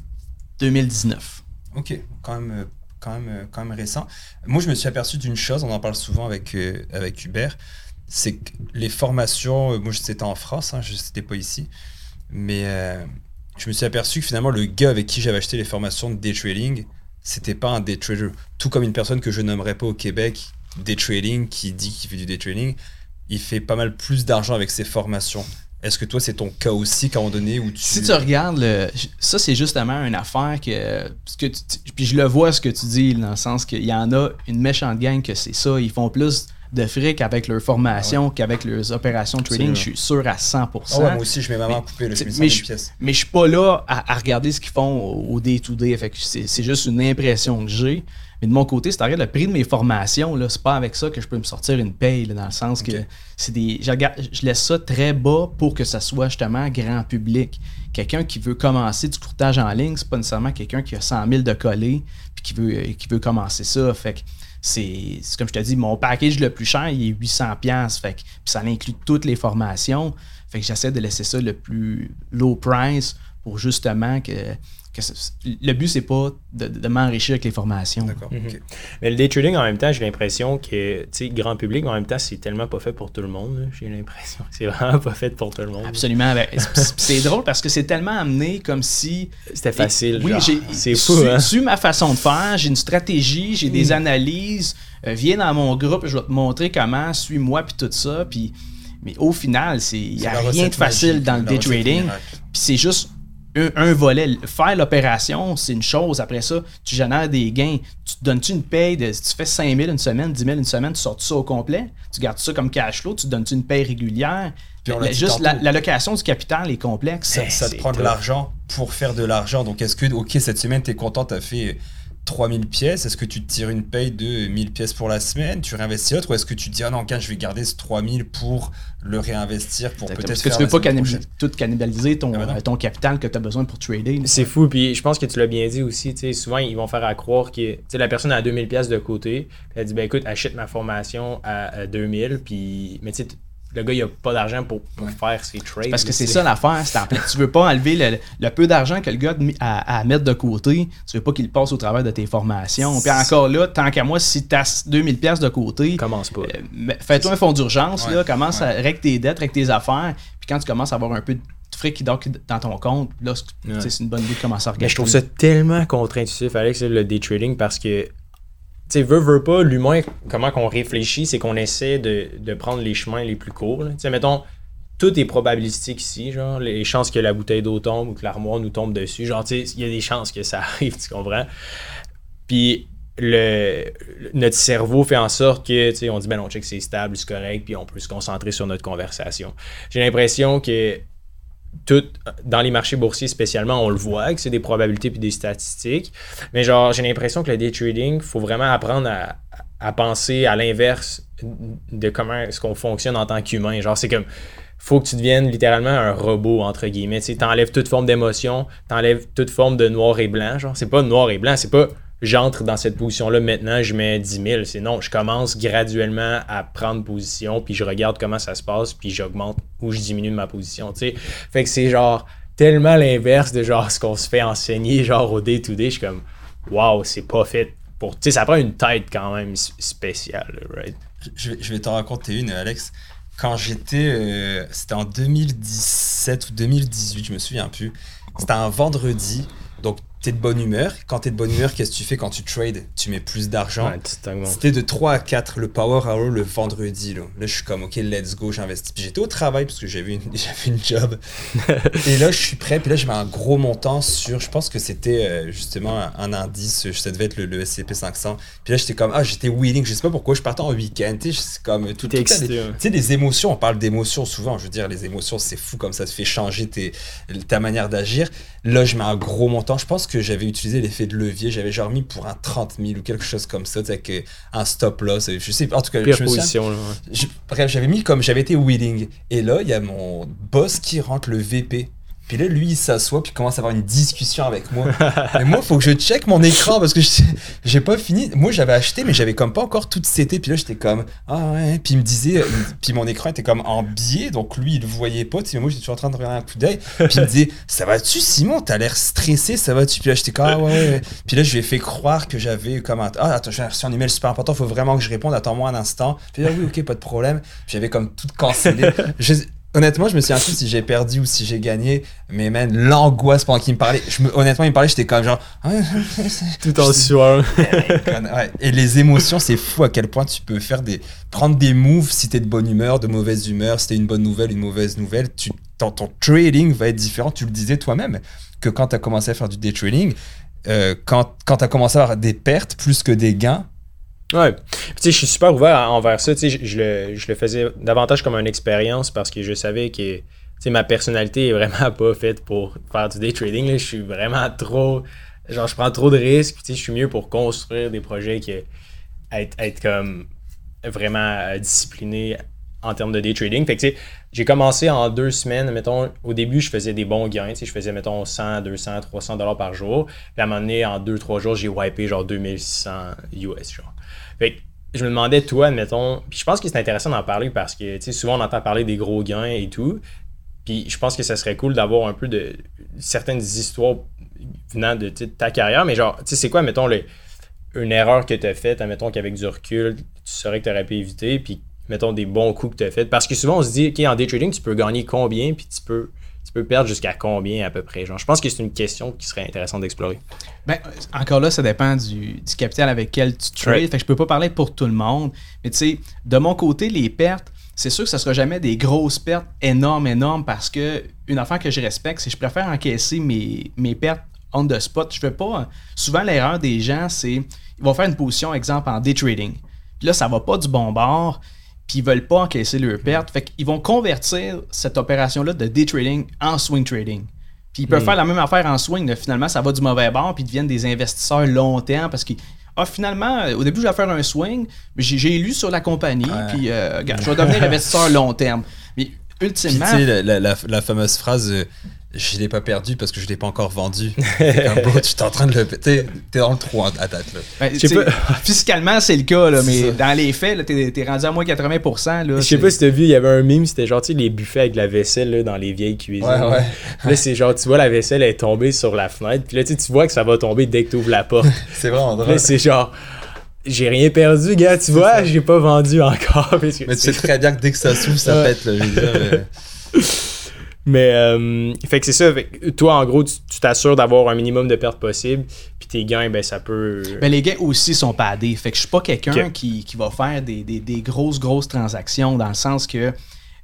2019. Ok, quand même euh, quand même, euh, quand même récent. Moi, je me suis aperçu d'une chose, on en parle souvent avec, euh, avec Hubert, c'est que les formations, euh, moi c'était en France, hein, je n'étais pas ici, mais je me suis aperçu que finalement le gars avec qui j'avais acheté les formations de day trading, c'était pas un day trader. Tout comme une personne que je nommerais pas au Québec, day trading, qui dit qu'il fait du day trading, il fait pas mal plus d'argent avec ses formations Est-ce que toi, c'est ton cas aussi, un moment donné, où tu... Si tu regardes, le, ça, c'est justement une affaire que... que puis je le vois, ce que tu dis, dans le sens qu'il y en a une méchante gang que c'est ça. Ils font plus de fric avec leur formation ah qu'avec leurs opérations de trading, je suis sûr à 100%. Ah moi aussi, je mets vraiment coupé, le je mais, je, mais je suis pas là à, regarder ce qu'ils font au day-to-day. c'est juste une impression que j'ai. Mais de mon côté, c'est le prix de mes formations, là, c'est pas avec ça que je peux me sortir une paye, dans le sens que c'est des. Je, je, laisse ça très bas pour que ça soit justement grand public. Quelqu'un qui veut commencer du courtage en ligne, c'est pas nécessairement quelqu'un qui a 100 000 de collés puis qui veut, qui veut commencer ça. Fait que c'est comme je te dis, mon package le plus cher, il est 800 Fait que, puis ça inclut toutes les formations. Fait que j'essaie de laisser ça le plus low price pour justement que le but, c'est pas de, m'enrichir avec les formations. D'accord. Mhm. Mais le day trading, en même temps, j'ai l'impression que, tu sais, grand public, en même temps, c'est tellement pas fait pour tout le monde. J'ai l'impression que c'est vraiment pas fait pour tout le monde. Absolument. Ben, c'est drôle parce que c'est tellement amené comme si. C'était facile. oui, c'est fou. Hein? Su, ma façon de faire, j'ai une stratégie, j'ai des mm. analyses. Euh, viens dans mon groupe, je vais te montrer comment, suis-moi, puis tout ça. Puis, mais au final, il n'y a rien de facile dans le day trading. Puis c'est juste un, volet. Faire l'opération, c'est une chose. Après ça, tu génères des gains. Tu te donnes-tu une paye de. Si tu fais 5 000 une semaine, 10 000 une semaine, tu sors ça au complet? Tu gardes ça comme cash flow? Tu te donnes-tu une paye régulière? juste l'allocation du capital est complexe. Ça, te prend de l'argent pour faire de l'argent. Donc, est-ce que, OK, cette semaine, tu es content, tu as fait 3000 pièces, est-ce que tu te tires une paye de 1000 pièces pour la semaine, tu réinvestis autre, ou est-ce que tu te dis, ah non, je vais garder ce 3000 pour le réinvestir, pour peut-être Parce que tu veux pas tout cannibaliser ton, ah ben ton capital que tu as besoin pour trader. C'est fou, puis je pense que tu l'as bien dit aussi, souvent ils vont faire à croire que la personne a 2000 pièces de côté, elle dit, ben écoute, achète ma formation à 2000, puis, mais tu sais, le gars, il a pas d'argent pour, faire ses trades. Parce que c'est ça l'affaire. Tu veux pas enlever le, peu d'argent que le gars a à, mettre de côté. Tu veux pas qu'il passe au travers de tes formations. Puis encore là, tant qu'à moi, si tu as 2000$ de côté, commence pas. Euh, fais-toi un fonds d'urgence, là, commence à règle tes dettes, règle tes affaires. Puis quand tu commences à avoir un peu de fric qui dort dans ton compte, là, c'est une bonne idée de commencer à regarder. Mais je trouve ça tellement contre-intuitif, Alex, le day trading, parce que tu sais, veut, veut pas, l'humain, comment qu'on réfléchit, c'est qu'on essaie de, prendre les chemins les plus courts. Tu sais, mettons, tout est probabilistique ici, genre, les chances que la bouteille d'eau tombe ou que l'armoire nous tombe dessus, genre, tu sais, il y a des chances que ça arrive, tu comprends? Puis, le, notre cerveau fait en sorte que, tu sais, on dit, ben non, check, c'est stable, c'est correct, puis on peut se concentrer sur notre conversation. J'ai l'impression que dans les marchés boursiers spécialement, on le voit que c'est des probabilités puis des statistiques. Mais genre, j'ai l'impression que le day trading, il faut vraiment apprendre à, penser à l'inverse de comment est-ce qu'on fonctionne en tant qu'humain. Genre, c'est comme faut que tu deviennes littéralement un robot, entre guillemets. Tu enlèves toute forme d'émotion, tu enlèves toute forme de noir et blanc. Genre, c'est pas noir et blanc, c'est pas j'entre dans cette position-là maintenant, je mets 10 000. C'est non, je commence graduellement à prendre position, puis je regarde comment ça se passe, puis j'augmente ou je diminue ma position. sais Fait que c'est genre tellement l'inverse de genre ce qu'on se fait enseigner genre au day-to-day. Je suis comme, waouh, c'est pas fait pour. Tu sais, ça prend une tête quand même spéciale, right? Je, vais t'en raconter une, Alex. Quand j'étais. Euh, c'était en 2017 ou 2018, je me souviens plus. C'était un vendredi. Donc, t'es de bonne humeur. Quand t'es de bonne humeur, qu'est-ce que tu fais quand tu trades? Tu mets plus d'argent. C'était de 3 à 4 le power hour le vendredi. Là, là je suis comme, ok, let's go, j'investis. Puis j'étais au travail parce que j'avais une, une job. et là, je suis prêt. Puis là, j'avais un gros montant sur, je pense que c'était euh, justement un, indice, ça devait être le, SCP 500. Puis là, j'étais comme, ah, j'étais willing. Je sais pas pourquoi, je partais en week-end. Tu sais, c'est comme tout. Tu sais, des émotions, on parle d'émotions souvent. Je veux dire, les émotions, c'est fou comme ça te fait changer tes, ta manière d'agir. Là, je mets un gros montant. Je pense que j'avais utilisé l'effet de levier. J'avais genre mis pour un 30 000 ou quelque chose comme ça, avec un stop loss. Je sais, en tout cas, je position, bref, j'avais mis comme j'avais été willing. Et là, il y a mon boss qui rentre, le VP. Puis là, lui, il s'assoit, puis commence à avoir une discussion avec moi. et moi, il faut que je check mon écran parce que j'ai pas fini. Moi, j'avais acheté, mais j'avais comme pas encore tout cité. Puis là, j'étais comme, ah ouais. Puis il me disait, puis mon écran était comme en biais, donc lui, il le voyait pas. Tu moi, j'étais toujours en train de regarder un coup d'œil. Puis il me disait, ça va-tu, Simon? T'as l'air stressé, ça va-tu Puis là, j'étais comme, ah ouais, Puis là, je lui ai fait croire que j'avais comme un, ah, attends, j'ai reçu un email super important, faut vraiment que je réponde, attends-moi un instant. Puis là, oui, ok, pas de problème. J'avais comme tout cancellé. Honnêtement, je me suis plus si j'ai perdu ou si j'ai gagné, mais même l'angoisse pendant qu'il me parlait. Je me, honnêtement, il me parlait, j'étais comme genre. Tout en sueur. Et les émotions, c'est fou à quel point tu peux faire des. Prendre des moves si t'es de bonne humeur, de mauvaise humeur, si t'es une bonne nouvelle, une mauvaise nouvelle. Tu ton, ton trading va être différent. Tu le disais toi-même, que quand tu as commencé à faire du day trading, euh, quand, quand tu as commencé à avoir des pertes plus que des gains, Ouais. je suis super ouvert envers ça. Sais, je, le, je, le, faisais davantage comme une expérience parce que je savais que ma personnalité est vraiment pas faite pour faire du day trading. Là. Je suis vraiment trop. Genre, je prends trop de risques. Je suis mieux pour construire des projets que être, être comme vraiment euh, discipliné en termes de day trading. Fait que, j'ai commencé en deux semaines. Mettons, au début, je faisais des bons gains. Je faisais, mettons, 100, 200, 300 dollars par jour. Puis à un moment donné, en deux, trois jours, j'ai wipé genre 2600 US, genre. Fait que, je me demandais, toi, admettons, puis je pense que c'est intéressant d'en parler parce que, souvent on entend parler des gros gains et tout. Puis je pense que ça serait cool d'avoir un peu de certaines histoires venant de ta carrière. Mais genre, tu sais, c'est quoi, mettons, une erreur que tu as faite, admettons qu'avec du recul, tu saurais que tu aurais pu éviter, puis mettons des bons coups que tu as faits. Parce que souvent, on se dit, OK, en day trading, tu peux gagner combien, puis tu peux, tu peux perdre jusqu'à combien à peu près. Genre, je pense que c'est une question qui serait intéressante d'explorer. Ben, encore là, ça dépend du, capital avec lequel tu trades. Fait que je peux pas parler pour tout le monde. Mais tu sais, de mon côté, les pertes, c'est sûr que ça sera jamais des grosses pertes énormes, énormes, parce que une affaire que je respecte, c'est que je préfère encaisser mes, mes pertes on the spot. Je veux pas. Souvent, l'erreur des gens, c'est ils vont faire une position, exemple, en day trading. Puis là, ça va pas du bon bord puis ils veulent pas encaisser leurs pertes. Fait qu'ils vont convertir cette opération-là de day trading en swing trading. Puis ils peuvent hmm. faire la même affaire en swing. finalement, ça va du mauvais bord, puis ils deviennent des investisseurs long terme parce que ah, finalement, au début, je vais faire un swing, mais j'ai lu sur la compagnie, puis euh, je vais devenir investisseur long terme. Mais ultimement. tu sais, la, fameuse phrase. Euh, je l'ai pas perdu parce que je l'ai pas encore vendu. beau, tu es en train de le. T'es es dans le trou à date. Là. Ben, fiscalement, c'est le cas, là, mais dans les faits, t'es es rendu à moins 80%. Là, je sais pas si t'as vu, il y avait un mime, c'était genre les buffets avec la vaisselle là, dans les vieilles cuisines. Ouais, ouais. Là, c'est genre, tu vois, la vaisselle est tombée sur la fenêtre, puis là, tu vois que ça va tomber dès que tu ouvres la porte. c'est vraiment drôle. Là, c'est genre j'ai rien perdu, gars, tu vois, j'ai pas vendu encore. mais tu sais très bien que dès que ça s'ouvre, ça pète, là, je veux dire. Mais, euh, fait que c'est ça. toi, en gros, tu t'assures d'avoir un minimum de pertes possible. Puis tes gains, ben, ça peut. Mais ben, les gains aussi sont padés. Fait que je suis pas quelqu'un qui, qui, va faire des, des, des, grosses, grosses transactions dans le sens que.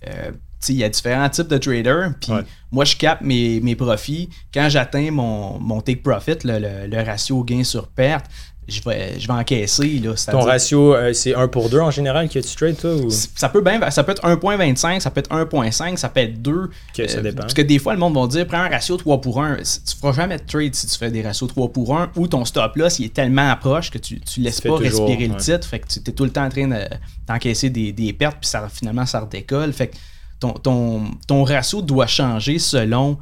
Euh, il y a différents types de traders. Puis moi, je capte mes, mes profits. Quand j'atteins mon, mon take profit, le, le, le ratio gain sur perte, je vais, je vais encaisser. Là, Ton ratio, euh, c'est 1 pour 2 en général que tu trades, toi ou... Ça peut bien, ça peut être 1.25, ça peut être 1.5, ça peut être 2. Que ça euh, dépend. parce que des fois, le monde va dire prends un ratio 3 pour 1. Tu feras jamais de trade si tu fais des ratios 3 pour 1 ou ton stop loss il est tellement proche que tu ne laisses pas respirer le titre. Fait que tu es tout le temps en train d'encaisser des, des, pertes, puis ça, finalement, ça redécolle. Fait que ton, ton, ton ratio doit changer selon.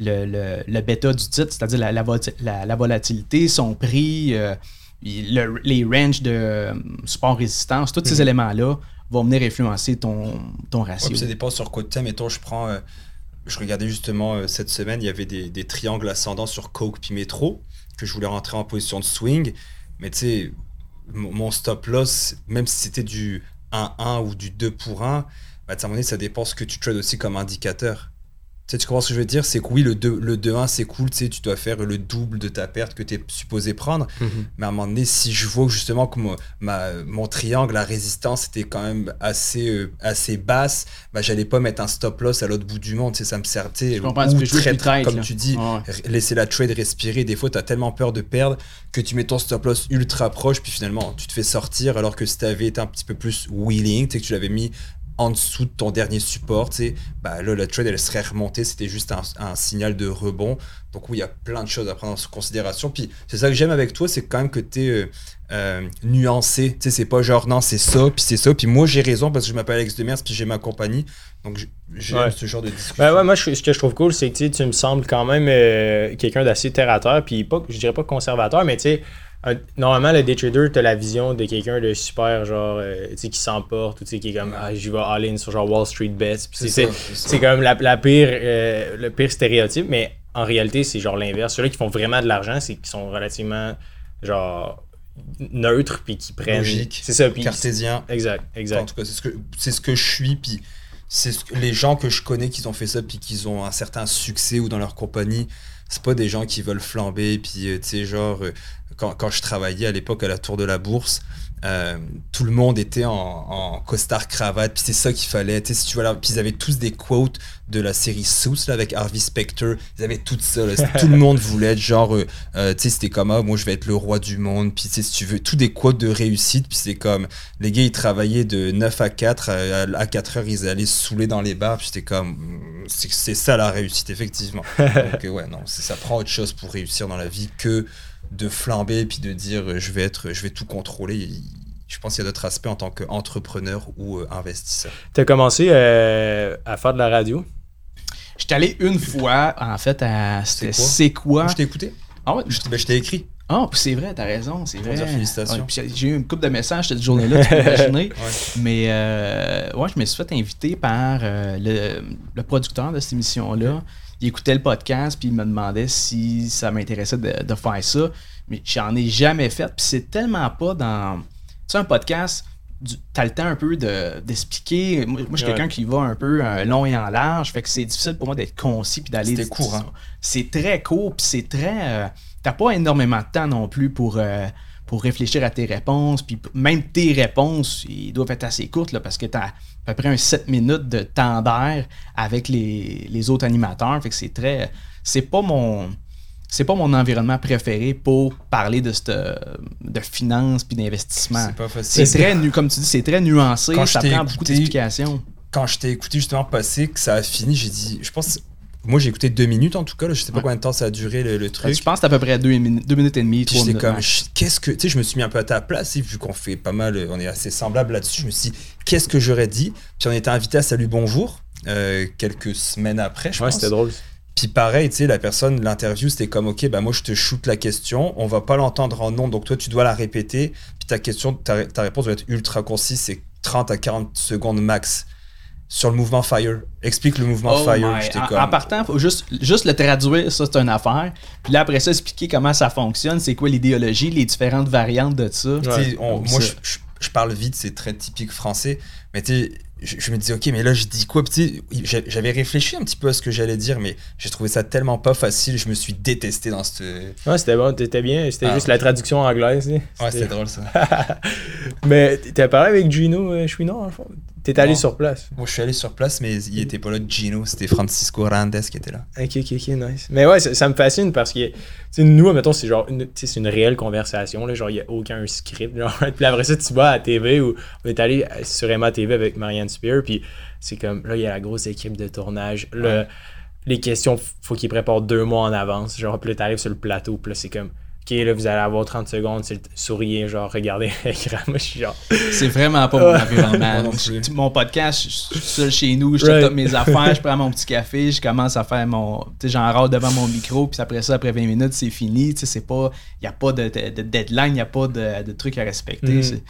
Le, le, le bêta du titre, c'est-à-dire la, la, volatilité, son prix, euh, les ranges de euh, support résistance, tous ces mhm. éléments-là vont venir influencer ton, ton ratio. ça dépend sur quoi tu Mettons, je prends. Euh, je regardais justement euh, cette semaine, il y avait des, triangles ascendants sur Coke puis Metro, que je voulais rentrer en position de swing. Mais tu sais, mon stop loss, même si c'était du 1-1 ou du 2 pour 1, bah, à un moment donné, ça dépend ce que tu trades aussi comme indicateur. Tu, sais, tu comprends ce que je veux dire? C'est que oui, le 2-1, le c'est cool, tu sais, tu dois faire le double de ta perte que tu es supposé prendre. Mhm. Mais à un moment donné, si je vois justement que ma, mon triangle, la résistance était quand même assez, euh, assez basse, bah, j'allais pas mettre un stop loss à l'autre bout du monde. Tu sais, ça me sert, je comprends, ou très, trade, comme tu dis, laisser la trade respirer. Des fois, tu as tellement peur de perdre que tu mets ton stop loss ultra proche, puis finalement, tu te fais sortir alors que si tu avais été un petit peu plus willing, tu sais, que tu l'avais mis en dessous de ton dernier support, tu bah là, la trade, elle serait remontée, c'était juste un, signal de rebond. Donc oui, il y a plein de choses à prendre en considération. Puis c'est ça que j'aime avec toi, c'est quand même que tu es euh, euh, nuancé. Tu sais, c'est pas genre non, c'est ça, puis c'est ça. Puis moi, j'ai raison parce que je m'appelle Alex Demers, puis j'ai ma compagnie. Donc j'aime ce genre de discussion. Ben ouais, moi, ce que je trouve cool, c'est que tu me sembles quand même euh, quelqu'un d'assez terre à terre, puis pas, je dirais pas conservateur, mais tu sais, normalement, le day trader, t'as la vision de quelqu'un de super, genre, euh, tu sais, qui s'emporte, ou tu sais, qui est comme, ah, j'y vais all-in sur genre Wall Street Bets. C'est comme la, la pire, euh, le pire stéréotype, mais en réalité, c'est genre l'inverse. Ceux-là qui font vraiment de l'argent, c'est qui sont relativement, genre, neutres, puis qui prennent. C'est ça, puis. Cartésien. Exact, exact. En tout cas, c'est ce, que, ce que je suis, puis c'est les gens que je connais qui ont fait ça, puis qui ont un certain succès ou dans leur compagnie c'est pas des gens qui veulent flamber puis tu sais genre quand, quand, je travaillais à l'époque à la Tour de la Bourse, euh, tout le monde était en, en costard cravate, puis c'est ça qu'il fallait. Si tu vois puis ils avaient tous des quotes de la série Suits là, avec Harvey Specter. Ils avaient tout ça. tout le monde voulait être genre, euh, euh, tu sais, c'était comme ah, moi je vais être le roi du monde. Puis si tu veux, tous des quotes de réussite. Puis c'est comme les gars ils travaillaient de 9 à 4 à, 4 heures, ils allaient se saouler dans les bars. Puis c'était comme mm, c'est ça la réussite effectivement. Donc ouais non, ça prend autre chose pour réussir dans la vie que de flamber puis de dire euh, je vais être je vais tout contrôler je pense qu'il y a d'autres aspects en tant qu'entrepreneur ou euh, investisseur. Tu as commencé euh, à faire de la radio? J'étais allé une fois, en fait, à. C'est quoi? Je t'ai écouté? Ah ouais? Je, ben, t'ai écrit. Ah, oh, c'est vrai, t'as raison, c'est vrai. félicitations. j'ai eu une couple de messages cette journée-là, tu peux imaginer. Mais ouais, je me suis fait inviter par le, producteur de cette émission-là il écoutait le podcast, puis il me demandait si ça m'intéressait de, faire ça. Mais j'en ai jamais fait. Puis c'est tellement pas dans. Tu sais, un podcast, t'as le temps un peu d'expliquer. moi, je suis quelqu'un qui va un peu euh, long et en large. Fait que c'est difficile pour moi d'être concis puis d'aller. Court, hein? C'est très court, puis c'est très. Euh, t'as pas énormément de temps non plus pour. Euh, pour réfléchir à tes réponses. Puis même tes réponses, ils doivent être assez courtes là, parce que tu as à peu près un 7 minutes de temps d'air avec les, autres animateurs. Fait que c'est très. C'est pas mon. C'est pas mon environnement préféré pour parler de, de finances puis d'investissement. C'est pas facile. C'est très, comme tu dis, c'est très nuancé. ça prend beaucoup d'explications. Quand je t'ai écouté justement passer, que ça a fini, j'ai dit, je pense, moi, j'ai écouté deux minutes en tout cas. je sais pas combien de temps ça a duré le, truc. Je pense que c'est à peu près deux, deux minutes et demie. Puis j'étais comme, qu'est-ce que. Tu sais, je me suis mis un peu à ta place, vu qu'on fait pas mal, on est assez semblable là-dessus. Je me suis dit, qu'est-ce que j'aurais dit? Puis on était invité à Salut Bonjour euh, quelques semaines après, je ouais, c'était drôle. Puis pareil, tu sais, la personne, l'interview, c'était comme, ok, bah moi je te shoot la question, on va pas l'entendre en nom, donc toi tu dois la répéter. Puis ta question, ta, ta réponse doit être ultra concise, c'est 30 à 40 secondes max sur le mouvement Fire. Explique le mouvement oh Fire. En, partant, faut juste, juste le traduire, ça c'est une affaire. Puis là, après ça, expliquer comment ça fonctionne, c'est quoi l'idéologie, les différentes variantes de ça. moi, je, parle vite, c'est très typique français. Mais tu sais, je, me dis, ok, mais là, je dis quoi? J'avais réfléchi un petit peu à ce que j'allais dire, mais j'ai trouvé ça tellement pas facile. Je me suis détesté dans ce. Ouais, c'était bon, t'étais bien. C'était ah. juste la traduction anglaise. Ouais, c'était drôle ça. mais t'as parlé avec Gino euh, Chouinard, en fond? T'es allé sur place Moi, je suis allé sur place, mais il était pas là Gino, c'était Francisco Randes qui était là. Ok, ok, ok, nice. Mais ouais, ça, me fascine parce que, nous, mettons, c'est genre, c'est une réelle conversation, là, genre, il n'y a aucun script. Genre, puis après ça, tu vas à la TV où on est allé sur Emma TV avec Marianne Spear, puis c'est comme, là, il y a la grosse équipe de tournage. les questions, faut qu'ils préparent deux mois en avance. Genre, puis là, t'arrives sur le plateau, puis là, c'est comme là, vous allez avoir 30 secondes, c'est sourier, genre, regardez l'écran. Moi, je suis genre. C'est vraiment pas mon environnement. mon podcast, je suis seul chez nous, je right. mes affaires, je prends mon petit café, je commence à faire mon. Tu sais, j'en râle devant mon micro, puis après ça, après 20 minutes, c'est fini. Tu sais, c'est pas. Il n'y a pas de, deadline, il n'y a pas de, de trucs à respecter. Mm.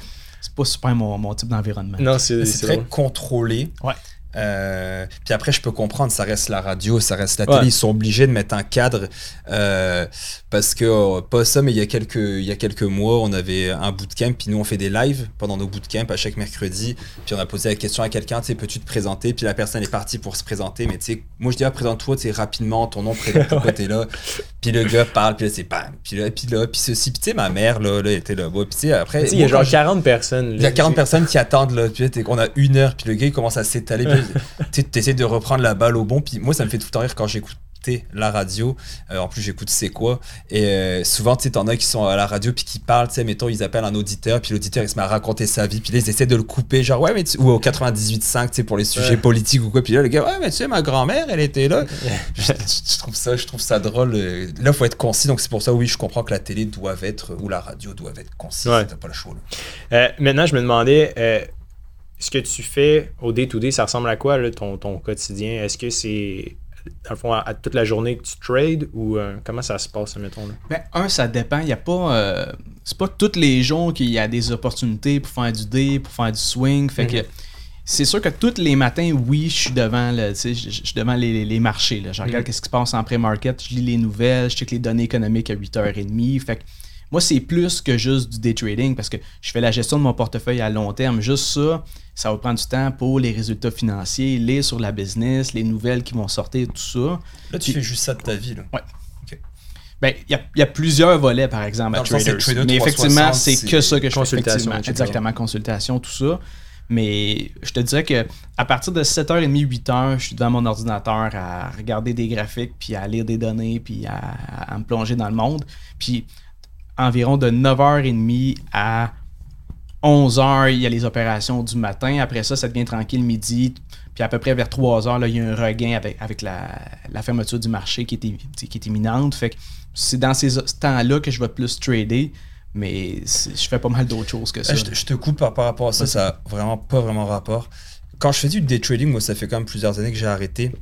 C'est pas super mon, mon type d'environnement. Non, c'est très contrôlé. Ouais. Euh, puis après, je peux comprendre, ça reste la radio, ça reste la télé. Ils sont obligés de mettre un cadre euh, parce que, oh, pas ça, mais il y, a quelques, il y a quelques mois, on avait un bootcamp, puis nous, on fait des lives pendant nos bootcamps à chaque mercredi. Puis on a posé la question à quelqu'un, tu sais, peux-tu te présenter Puis la personne est partie pour se présenter, mais tu sais, moi, je dis, ah, présente-toi, tu sais, rapidement, ton nom, prénom, pourquoi t'es là. Puis le gars parle, puis là, c'est bam. Puis là, puis là, puis ceci. Puis tu sais, ma mère, là, là, était là. Puis tu sais, après. Il y a genre 40 personnes. Il y a 40 personnes qui attendent, là. Tu sais, qu'on a une heure, puis le gars, il commence à s'étaler tu essaies de reprendre la balle au bon. Puis moi, ça me fait tout le temps rire quand j'écoute la radio. Euh, en plus, j'écoute C'est quoi. Et euh, souvent, tu sais, t'en as qui sont à la radio puis qui parlent, tu sais, mettons, ils appellent un auditeur, puis l'auditeur, il se met à raconter sa vie, puis là, ils essaient de le couper, genre, ouais, mais ou au 98.5, tu sais, pour les sujets politiques ou quoi. Puis là, le gars, ouais, mais tu sais, ma grand-mère, elle était là. je, trouve ça, je trouve ça drôle. Là, faut être concis, donc c'est pour ça, oui, je comprends que la télé doit être, ou la radio doit être concis. T'as pas le choix, euh, maintenant, je me demandais, ce que tu fais au day-to-day, ça ressemble à quoi ton, ton quotidien? Est-ce que c'est dans le fond, à, toute la journée que tu trades ou euh, comment ça se passe, mettons? Là? Ben, un, ça dépend. Il n'y a pas. Euh, c'est pas tous les jours qu'il y a des opportunités pour faire du day, pour faire du swing. Fait que. Mhm. C'est sûr que tous les matins, oui, je suis devant, le, je, je suis devant les, les, marchés. Là. Je regarde mhm. ce qui se passe en pré-market, je lis les nouvelles, je check les données économiques à 8h30. Fait que moi, c'est plus que juste du day trading parce que je fais la gestion de mon portefeuille à long terme. Juste ça, ça va prendre du temps pour les résultats financiers, les sur la business, les nouvelles qui vont sortir, tout ça. Là, tu fais juste ça de ta vie. Là. Ouais. Ben, il y, a plusieurs volets, par exemple, à Traders. mais effectivement, c'est que ça que je fais. Effectivement. Exactement, consultation, tout ça. Mais je te dirais que à partir de 7h30, 8h, je suis devant mon ordinateur à regarder des graphiques, puis à lire des données, puis à, me plonger dans le monde. Puis environ de 9h30 à 11h, il y a les opérations du matin. Après ça, ça devient tranquille midi. Puis à peu près vers 3h, là, il y a un regain avec, avec la, fermeture du marché qui est, qui est imminente. Fait que c'est dans ces temps-là que je vais plus trader mais je fais pas mal d'autres choses que ça. Je, te coupe par, rapport à ça, ça n'a vraiment pas vraiment rapport. Quand je fais du day trading, moi, ça fait quand même plusieurs années que j'ai arrêté.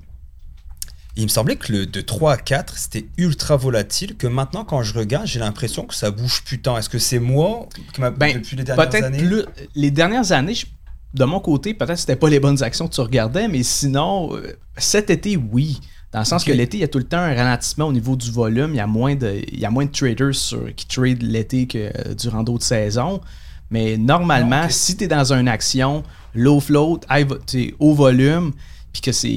Il me semblait que le de 3 à 4, c'était ultra volatile, que maintenant, quand je regarde, j'ai l'impression que ça bouge plus tant. Est-ce que c'est moi qui m'a ben, depuis les dernières années? plus, Les dernières années, de mon côté, peut-être c'était pas les bonnes actions que tu regardais, mais sinon, euh, cet été, oui. Dans le sens que l'été, il y a tout le temps un ralentissement au niveau du volume. Il y a moins de, il y a moins de traders qui trade l'été que euh, durant d'autres saisons. Mais normalement, ah, si tu es dans une action low float, haut volume, puis que c'est.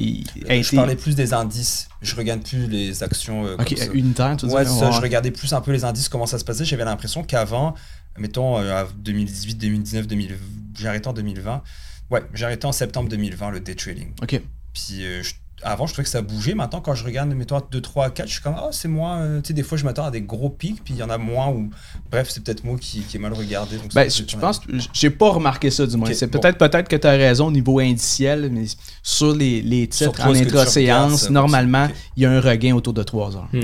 Euh, je parlais plus des indices. Je regarde plus les actions. Euh, ok, unitaires, tu ouais, ça, je regardais plus un peu les indices, comment ça se passait. J'avais l'impression qu'avant, mettons, 2018, 2019, 2000, j'ai arrêté en 2020. Ouais, j'ai arrêté en septembre 2020 le day trading. Ok. Puis je avant, je trouvais que ça bougeait. Maintenant, quand je regarde, mettons, 2, 3, 4, je suis comme, ah, c'est moins. Euh, tu sais, des fois, je m'attends à des gros pics, puis il y en a moins. Ou... Bref, c'est peut-être moi qui, qui ai mal regardé. Donc ben, je, pense, j'ai pas remarqué ça, du moins. c'est peut-être peut-être que tu as raison au niveau indiciel, mais sur les, les titres en intra-séance, normalement, il y a un regain autour de 3 heures. Hmm.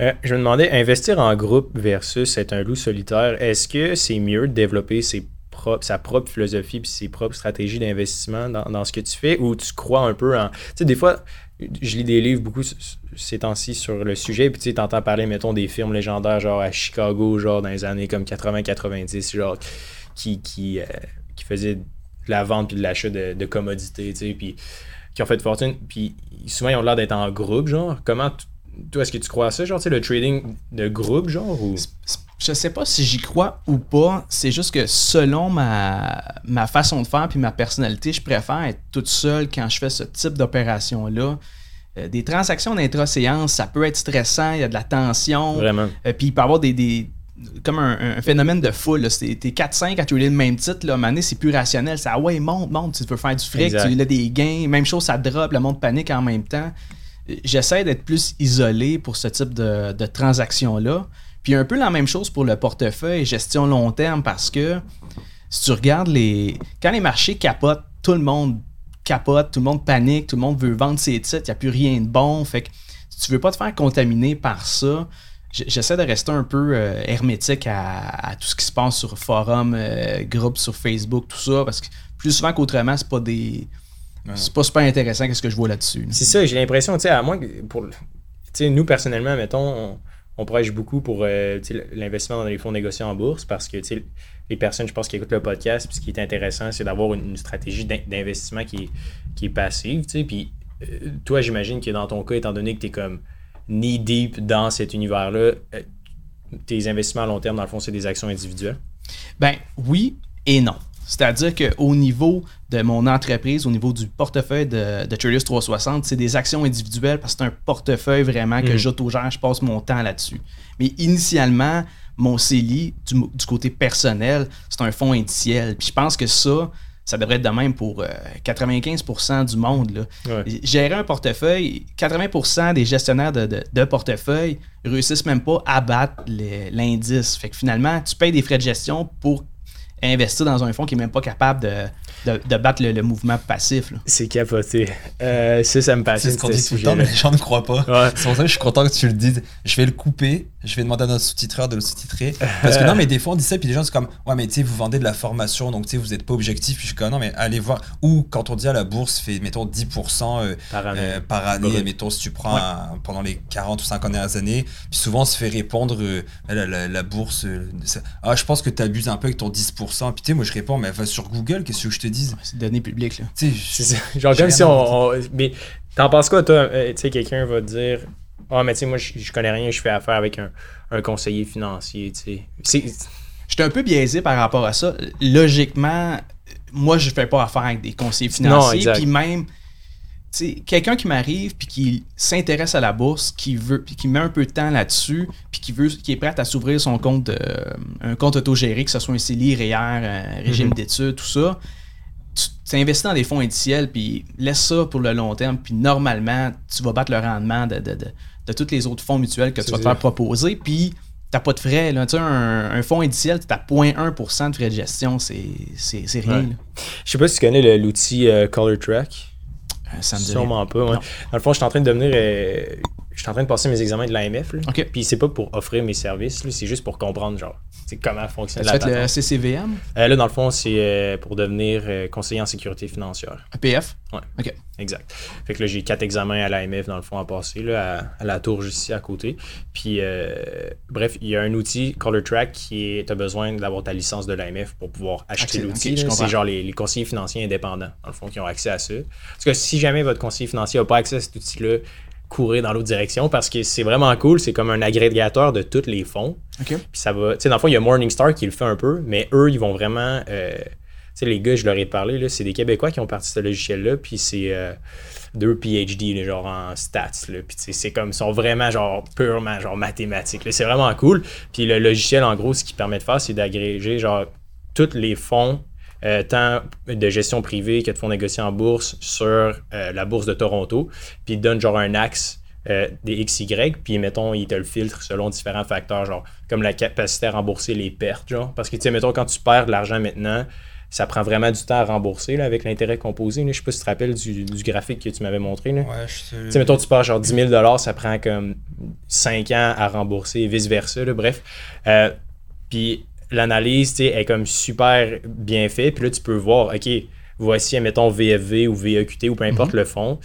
Euh, je me demandais, investir en groupe versus être un loup solitaire, est-ce que c'est mieux de développer ses sa propre philosophie et ses propres stratégies d'investissement dans, ce que tu fais ou tu crois un peu en. Tu sais, des fois, je lis des livres beaucoup ces temps-ci sur le sujet, puis tu entends parler, mettons, des firmes légendaires, genre à Chicago, genre dans les années comme 80-90, genre qui, qui, euh, qui faisaient de la vente puis de l'achat de, commodités, tu sais, puis qui ont fait de fortune, puis souvent ils ont l'air d'être en groupe, genre. Comment, toi, est-ce que tu crois à ça, genre, tu sais, le trading de groupe, genre, ou? Je sais pas si j'y crois ou pas. C'est juste que selon ma, ma façon de faire puis ma personnalité, je préfère être toute seule quand je fais ce type d'opération-là. Euh, des transactions d'intra-séance, ça peut être stressant, il y a de la tension. Vraiment. Euh, puis il peut y avoir des, comme un, phénomène de foule. T'es 4-5 à trader le même titre. Là, à c'est plus rationnel. C'est ah ouais, monte, monte, tu veux faire du fric, tu as des gains. Même chose, ça drop, le monde panique en même temps. Euh, j'essaie d'être plus isolé pour ce type de, de transaction-là. Puis un peu la même chose pour le portefeuille gestion long terme parce que si tu regardes les. Quand les marchés capotent, tout le monde capote, tout le monde panique, tout le monde veut vendre ses titres, il n'y a plus rien de bon. Fait que si tu veux pas te faire contaminer par ça, j'essaie de rester un peu euh, hermétique à, tout ce qui se passe sur forum, euh, groupes sur Facebook, tout ça, parce que plus souvent qu'autrement, c'est pas des. C'est pas super intéressant qu'est-ce que je vois là-dessus. C'est ça, j'ai l'impression, tu sais, à moins que pour. Tu sais, nous personnellement, mettons, on prêche beaucoup pour euh, l'investissement dans les fonds négociés en bourse parce que les personnes, je pense, qui écoutent le podcast, puis ce qui est intéressant, c'est d'avoir une, stratégie d'investissement qui est, qui est passive. Puis euh, toi, j'imagine que dans ton cas, étant donné que tu es comme knee deep dans cet univers-là, euh, tes investissements à long terme, dans le fond, c'est des actions individuelles? Ben oui et non. C'est-à-dire qu'au niveau de mon entreprise, au niveau du portefeuille de, de Traders 360, c'est des actions individuelles parce que c'est un portefeuille vraiment que mm. j'autogère, je passe mon temps là-dessus. Mais initialement, mon CELI, du, côté personnel, c'est un fonds indiciel. Puis je pense que ça, ça devrait être de même pour 95% euh, du monde. Gérer un portefeuille, 80% des gestionnaires de, de, de, portefeuille réussissent même pas à battre l'indice. Fait que finalement, tu payes des frais de gestion pour investir dans un fonds qui n'est même pas capable de, de, battre le, mouvement passif. C'est capoté. Euh, ça, ça me passionne. C'est ce qu'on dit tout le temps, mais les gens ne croient pas. C'est pour ça que je suis content que tu le dises. Je vais le couper, je vais demander à notre sous-titreur de le sous-titrer. Parce que non, mais des fois, on dit ça, puis les gens sont comme Ouais, mais tu sais, vous vendez de la formation, donc tu sais, vous n'êtes pas objectif. Puis je suis comme Non, mais allez voir. Ou quand on dit à la bourse, fait, mettons, 10% euh, par année, euh, par année mettons, si tu prends pendant les 40 ou 50 dernières années. Puis souvent, on se fait répondre la, la, bourse, ah, je pense que tu abuses un peu avec ton 10%. Puis tu sais, moi je réponds, mais va sur Google, qu'est-ce que je te dise? C'est données publiques, là. Tu sais, genre comme si on, Mais t'en penses quoi, toi? Euh, Tu sais, quelqu'un va te dire, ah, oh, mais tu sais, moi je connais rien, je fais affaire avec un, un conseiller financier, tu sais. J'étais un peu biaisé par rapport à ça. Logiquement, moi je fais pas affaire avec des conseillers financiers, puis même quelqu'un qui m'arrive puis qui s'intéresse à la bourse, qui veut puis qui met un peu de temps là-dessus, puis qui veut qui est prêt à s'ouvrir son compte un compte autogéré que ce soit un CELI, REER, un régime mhm. d'études, tout ça. Tu investis dans des fonds indiciels puis laisse ça pour le long terme puis normalement tu vas battre le rendement de, de, de, tous les autres fonds mutuels que tu vas te faire proposer puis t'as pas de frais. Là. Tu sais, un, un fonds indiciel, tu as 0.1% de frais de gestion, c'est rien. Je sais pas si tu connais l'outil euh, Color Track. Euh, ça me Sûrement pas. Dans le fond, je suis en train de devenir. Je suis en train de passer mes examens de l'AMF. OK. Puis c'est pas pour offrir mes services, c'est juste pour comprendre genre comment fonctionne la fait le CCVM euh, Là, dans le fond, c'est euh, pour devenir euh, conseiller en sécurité financière. APF Ouais. OK. Exact. Fait que là, j'ai quatre examens à l'AMF, dans le fond, à passer, là, à, la tour juste ici à côté. Puis, bref, il y a un outil, Color Track, qui est. Tu as besoin d'avoir ta licence de l'AMF pour pouvoir acheter l'outil. c'est genre les, les, conseillers financiers indépendants, dans le fond, qui ont accès à ça. Parce que si jamais votre conseiller financier n'a pas accès à cet outil-là, courir dans l'autre direction parce que c'est vraiment cool. C'est comme un agrégateur de tous les fonds. Puis ça va. Tu sais, dans le fond, il y a Morningstar qui le fait un peu, mais eux, ils vont vraiment. Euh, tu sais, les gars, je leur ai parlé, là, c'est des Québécois qui ont parti de ce logiciel-là, puis c'est euh, deux PhD, genre en stats, là. Puis c'est comme, ils sont vraiment, genre, purement, genre, mathématiques. C'est vraiment cool. Puis le logiciel, en gros, ce qui permet de faire, c'est d'agréger, genre, tous les fonds euh, tant de gestion privée que de fonds négociés en bourse sur euh, la bourse de Toronto. Puis il donne genre un axe euh, des XY, puis mettons, il te le filtre selon différents facteurs, genre comme la capacité à rembourser les pertes, genre. Parce que tu sais, mettons, quand tu perds de l'argent maintenant, ça prend vraiment du temps à rembourser là, avec l'intérêt composé. Je sais pas si tu te rappelles du, graphique que tu m'avais montré. Là. Ouais, je sais. mettons, tu perds genre 10 000 ça prend comme 5 ans à rembourser, vice-versa. Bref. puis l'analyse est comme super bien faite. Puis là, tu peux voir, OK, voici, mettons, VFV ou VEQT ou peu importe mhm. le fond,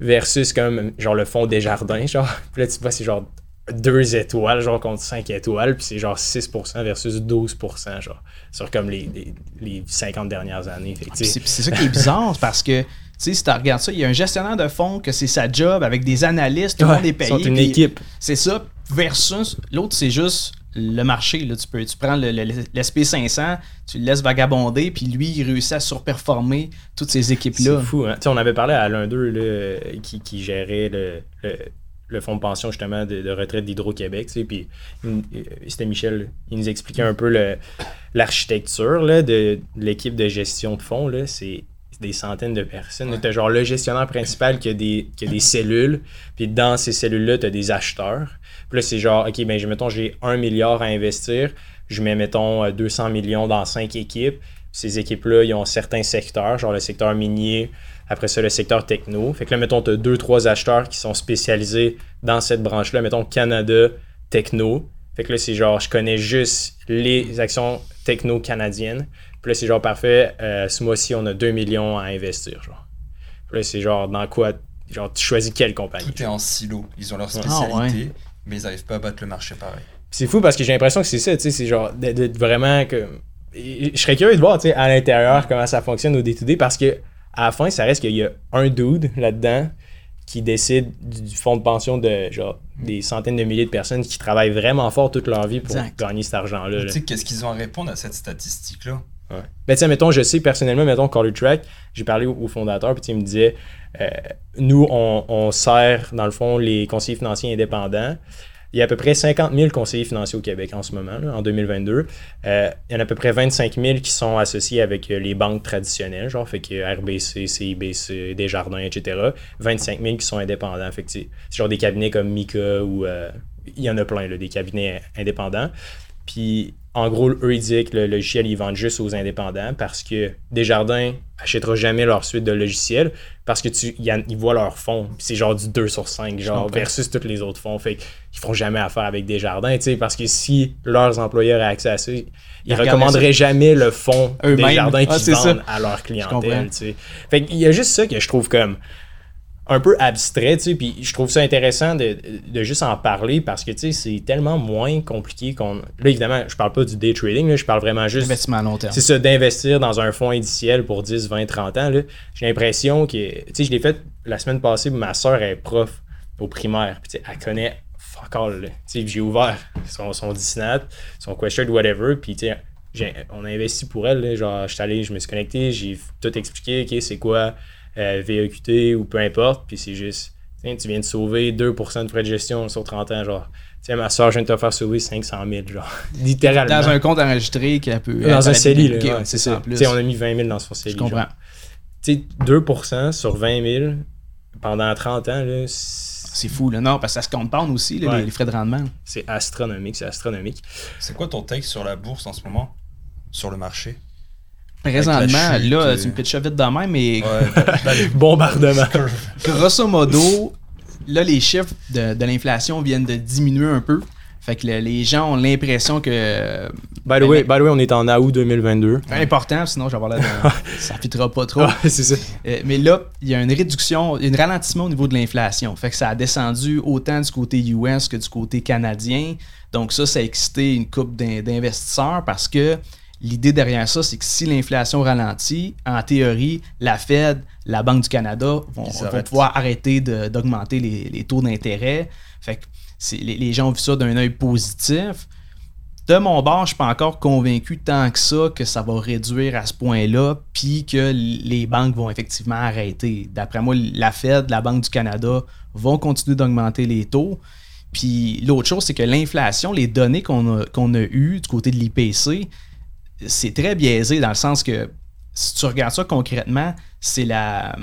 versus comme genre le fond des jardins. Genre. Puis là, tu vois, c'est genre 2 étoiles, genre contre 5 étoiles, puis c'est genre 6% versus 12%, genre, sur comme les, les, 50 dernières années. c'est ça qui est bizarre, parce que tu sais, si tu regardes ça, il y a un gestionnaire de fonds que c'est sa job avec des analystes, tout le monde est payé. une équipe. C'est ça, versus l'autre, c'est juste le marché. Là, tu, peux, tu prends l'SP500, tu le laisses vagabonder, puis lui, il réussit à surperformer toutes ces équipes-là. C'est fou. Hein? On avait parlé à l'un d'eux qui, qui, gérait le, le, fonds de pension justement de, retraite d'Hydro-Québec. Puis c'était Michel, il nous expliquait un peu l'architecture de, l'équipe de gestion de fonds. C'est des centaines de personnes. Tu as genre le gestionnaire principal qui a des, qui a des cellules, puis dans ces cellules-là, tu as des acheteurs. Puis là, c'est genre, OK, ben, mettons, j'ai un milliard à investir. Je mets, mettons, 200 euh, millions dans cinq équipes. Ces équipes-là, ils ont certains secteurs, genre le secteur minier, après ça, le secteur techno. Fait que là, mettons, tu as deux, trois acheteurs qui sont spécialisés dans cette branche-là. Mettons, Canada, techno. Fait que là, c'est genre, je connais juste les actions techno canadiennes. Puis là, c'est genre, parfait, euh, ce mois-ci, on a 2 millions à investir. Genre. Puis là, c'est genre, dans quoi Genre, tu choisis quelle compagnie Tout est en silo. Ils ont leur spécialité. Ah, mais ils n'arrivent pas à battre le marché pareil. C'est fou parce que j'ai l'impression que c'est ça, tu sais, c'est genre d'être vraiment que. Je serais curieux de voir, tu sais, à l'intérieur comment ça fonctionne au day parce que à la fin, ça reste qu'il y a un dude là-dedans qui décide du fonds de pension de genre des centaines de milliers de personnes qui travaillent vraiment fort toute leur vie pour gagner cet argent-là. Tu sais, qu'est-ce qu'ils ont à répondre à cette statistique-là? Ouais. Tiens, mettons, je sais personnellement, mettons, Color Track, j'ai parlé au, fondateur, puis il me disait, euh, nous, on, on, sert, dans le fond, les conseillers financiers indépendants. Il y a à peu près 50 000 conseillers financiers au Québec en ce moment, en 2022. Euh, il y en a à peu près 25 000 qui sont associés avec euh, les banques traditionnelles, genre, fait que RBC, CIBC, Desjardins, etc. 25 000 qui sont indépendants. Fait que c'est genre des cabinets comme Mika ou. il y en a plein, des cabinets indépendants. Puis en gros, eux, ils disent que le logiciel, ils vendent juste aux indépendants parce que Desjardins n'achètera jamais leur suite de logiciels parce que tu ils voient leur fonds. C'est genre du 2 sur 5, genre, versus tous les autres fonds. Fait qu'ils feront jamais affaire avec Desjardins, tu sais, parce que si leurs employeurs ont accès à ça, ils, recommanderaient jamais le fonds Desjardins ah, qu'ils vendent à leur clientèle, tu sais. Fait qu'il y a juste ça que je trouve comme un peu abstrait, tu sais, puis je trouve ça intéressant de, de, juste en parler parce que, tu sais, c'est tellement moins compliqué qu'on... Là, évidemment, je parle pas du day trading, là, je parle vraiment juste... Investissement à long terme. C'est ça, d'investir dans un fonds indiciel pour 10, 20, 30 ans, là. J'ai l'impression que... Tu sais, je l'ai fait la semaine passée, ma soeur est prof au primaire, puis tu sais, elle connaît fuck all, Tu sais, j'ai ouvert son, son Disney, son question, whatever, puis tu sais, on a investi pour elle, là, genre, je suis allé, je me suis connecté, j'ai tout expliqué, OK, c'est quoi euh, VEQT ou peu importe, puis c'est juste, tu viens de sauver 2% de frais de gestion sur 30 ans, genre. Tiens, ma soeur, je viens de te faire sauver 500 000, genre. Littéralement. Dans un compte enregistré qui a pu. Dans un CELI, là. c'est ça. Tu sais, on a mis 20 000 dans ce CELI. Je comprends. Tu sais, 2% sur 20 000 pendant 30 ans, là, c'est fou, là. Non, parce que ça se compound aussi, les, frais de rendement. C'est astronomique, c'est astronomique. C'est quoi ton texte sur la bourse en ce moment? Sur le marché? Présentement, là, tu me pitches vite de même, mais. Ouais, bombardement. Grosso modo, là, les chiffres de, de l'inflation viennent de diminuer un peu. Fait que les gens ont l'impression que. By the, way, by the way, on est en août 2022. Important, sinon j'en de. ça fitera pas trop. c'est ça. Euh, mais là, il y a une réduction, un ralentissement au niveau de l'inflation. Fait que ça a descendu autant du côté US que du côté canadien. Donc ça, ça a excité une coupe d'investisseurs parce que l'idée derrière ça, c'est que si l'inflation ralentit, en théorie, la Fed, la Banque du Canada vont, pouvoir arrêter d'augmenter les, les, taux d'intérêt. Fait que les, gens ont vu ça d'un œil positif. De mon bord, je ne suis pas encore convaincu tant que ça que ça va réduire à ce point-là, puis que les banques vont effectivement arrêter. D'après moi, la Fed, la Banque du Canada vont continuer d'augmenter les taux. Puis l'autre chose, c'est que l'inflation, les données qu'on a, qu'on a eues du côté de l'IPC, c'est très biaisé dans le sens que si tu regardes ça concrètement, c'est la,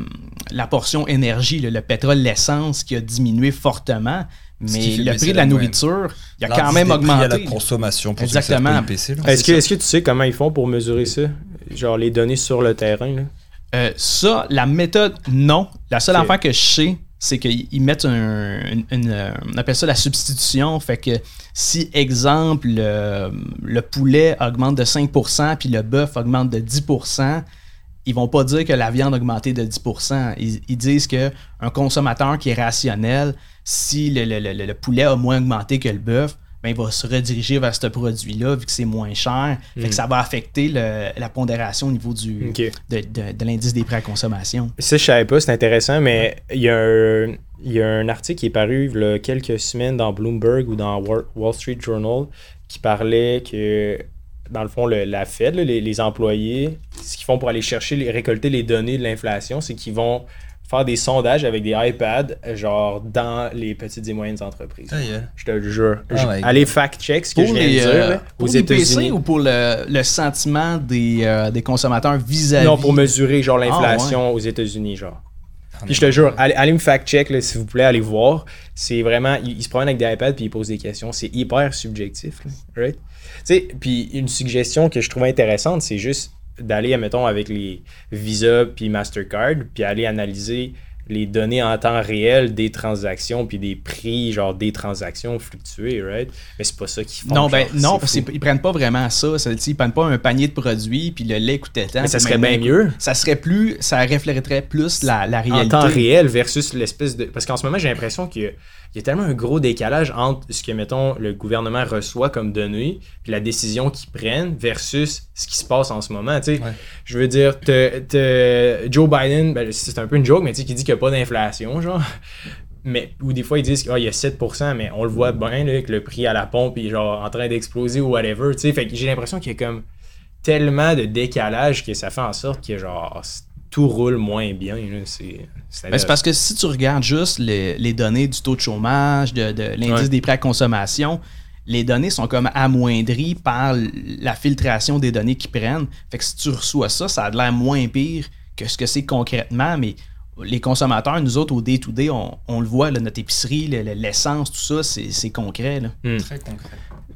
la portion énergie, le pétrole, l'essence qui a diminué fortement. Mais le prix de la nourriture, il a quand même augmenté. la consommation pour Exactement. Est-ce que, est que, tu sais comment ils font pour mesurer ça? Genre les données sur le terrain? Euh, ça, la méthode, non. La seule affaire que je sais, c'est qu'ils mettent un, une, on appelle ça la substitution. Fait que si, exemple, le, poulet augmente de 5% puis le bœuf augmente de 10%, ils vont pas dire que la viande a augmenté de 10%. Ils, ils disent qu'un consommateur qui est rationnel, si le, poulet a moins augmenté que le bœuf, ben, il va se rediriger vers ce produit-là vu que c'est moins cher. Fait que hmm. ça va affecter la pondération au niveau du, de, l'indice des prix à consommation. Ça, je savais pas, c'est intéressant, mais il y, a un, y a un article qui est paru il y a quelques semaines dans Bloomberg ou dans Wall Street Journal qui parlait que dans le fond, la Fed, les, les, employés, ce qu'ils font pour aller chercher, les, récolter les données de l'inflation, c'est qu'ils vont faire des sondages avec des iPads, genre dans les petites et moyennes entreprises. Je te le jure. Ah allez fact-check ce que je viens de dire. Euh, aux États-Unis. ou pour le, sentiment des, euh, des consommateurs vis-à-vis? Non, pour mesurer genre ah, l'inflation aux États-unis, genre. Puis je te jure, allez, me fact-check, s'il vous plaît, allez voir. C'est vraiment, ils, se promènent avec des iPads puis ils posent des questions. C'est hyper subjectif, right? Tu sais, puis une suggestion que je trouvais intéressante, c'est juste d'aller, mettons, avec les Visa puis Mastercard, puis aller analyser les données en temps réel des transactions puis des prix genre des transactions fluctuer right? Mais c'est pas ça qu'ils font non ben non parce qu'ils prennent pas vraiment ça, ça ils prennent pas un panier de produits puis le lait coûtait tant mais ça serait bien mieux. ça serait plus ça reflèterait plus la, la réalité. en temps réel versus l'espèce de parce qu'en ce moment j'ai l'impression qu'il y, a tellement un gros décalage entre ce que mettons le gouvernement reçoit comme données puis la décision qu'ils prennent versus ce qui se passe en ce moment tu sais. Je veux dire Joe Biden ben, c'est un peu une joke mais tu sais qui dit que pas d'inflation, genre. Mais, ou des fois, ils disent qu'il ah, y a 7%, mais on le voit bien, là, que le prix à la pompe est genre en train d'exploser ou whatever. Fait que j'ai l'impression qu'il y a comme tellement de décalage que ça fait en sorte que genre tout roule moins bien. C'est, c'est parce que si tu regardes juste les, données du taux de chômage, de, l'indice des prêts à consommation, les données sont comme amoindries par la filtration des données qu'ils prennent. Fait que si tu reçois ça, ça a l'air moins pire que ce que c'est concrètement, mais les consommateurs, nous autres, au day-to-day, on, le voit, notre épicerie, l'essence, tout ça, c'est concret. Hmm. Très concret.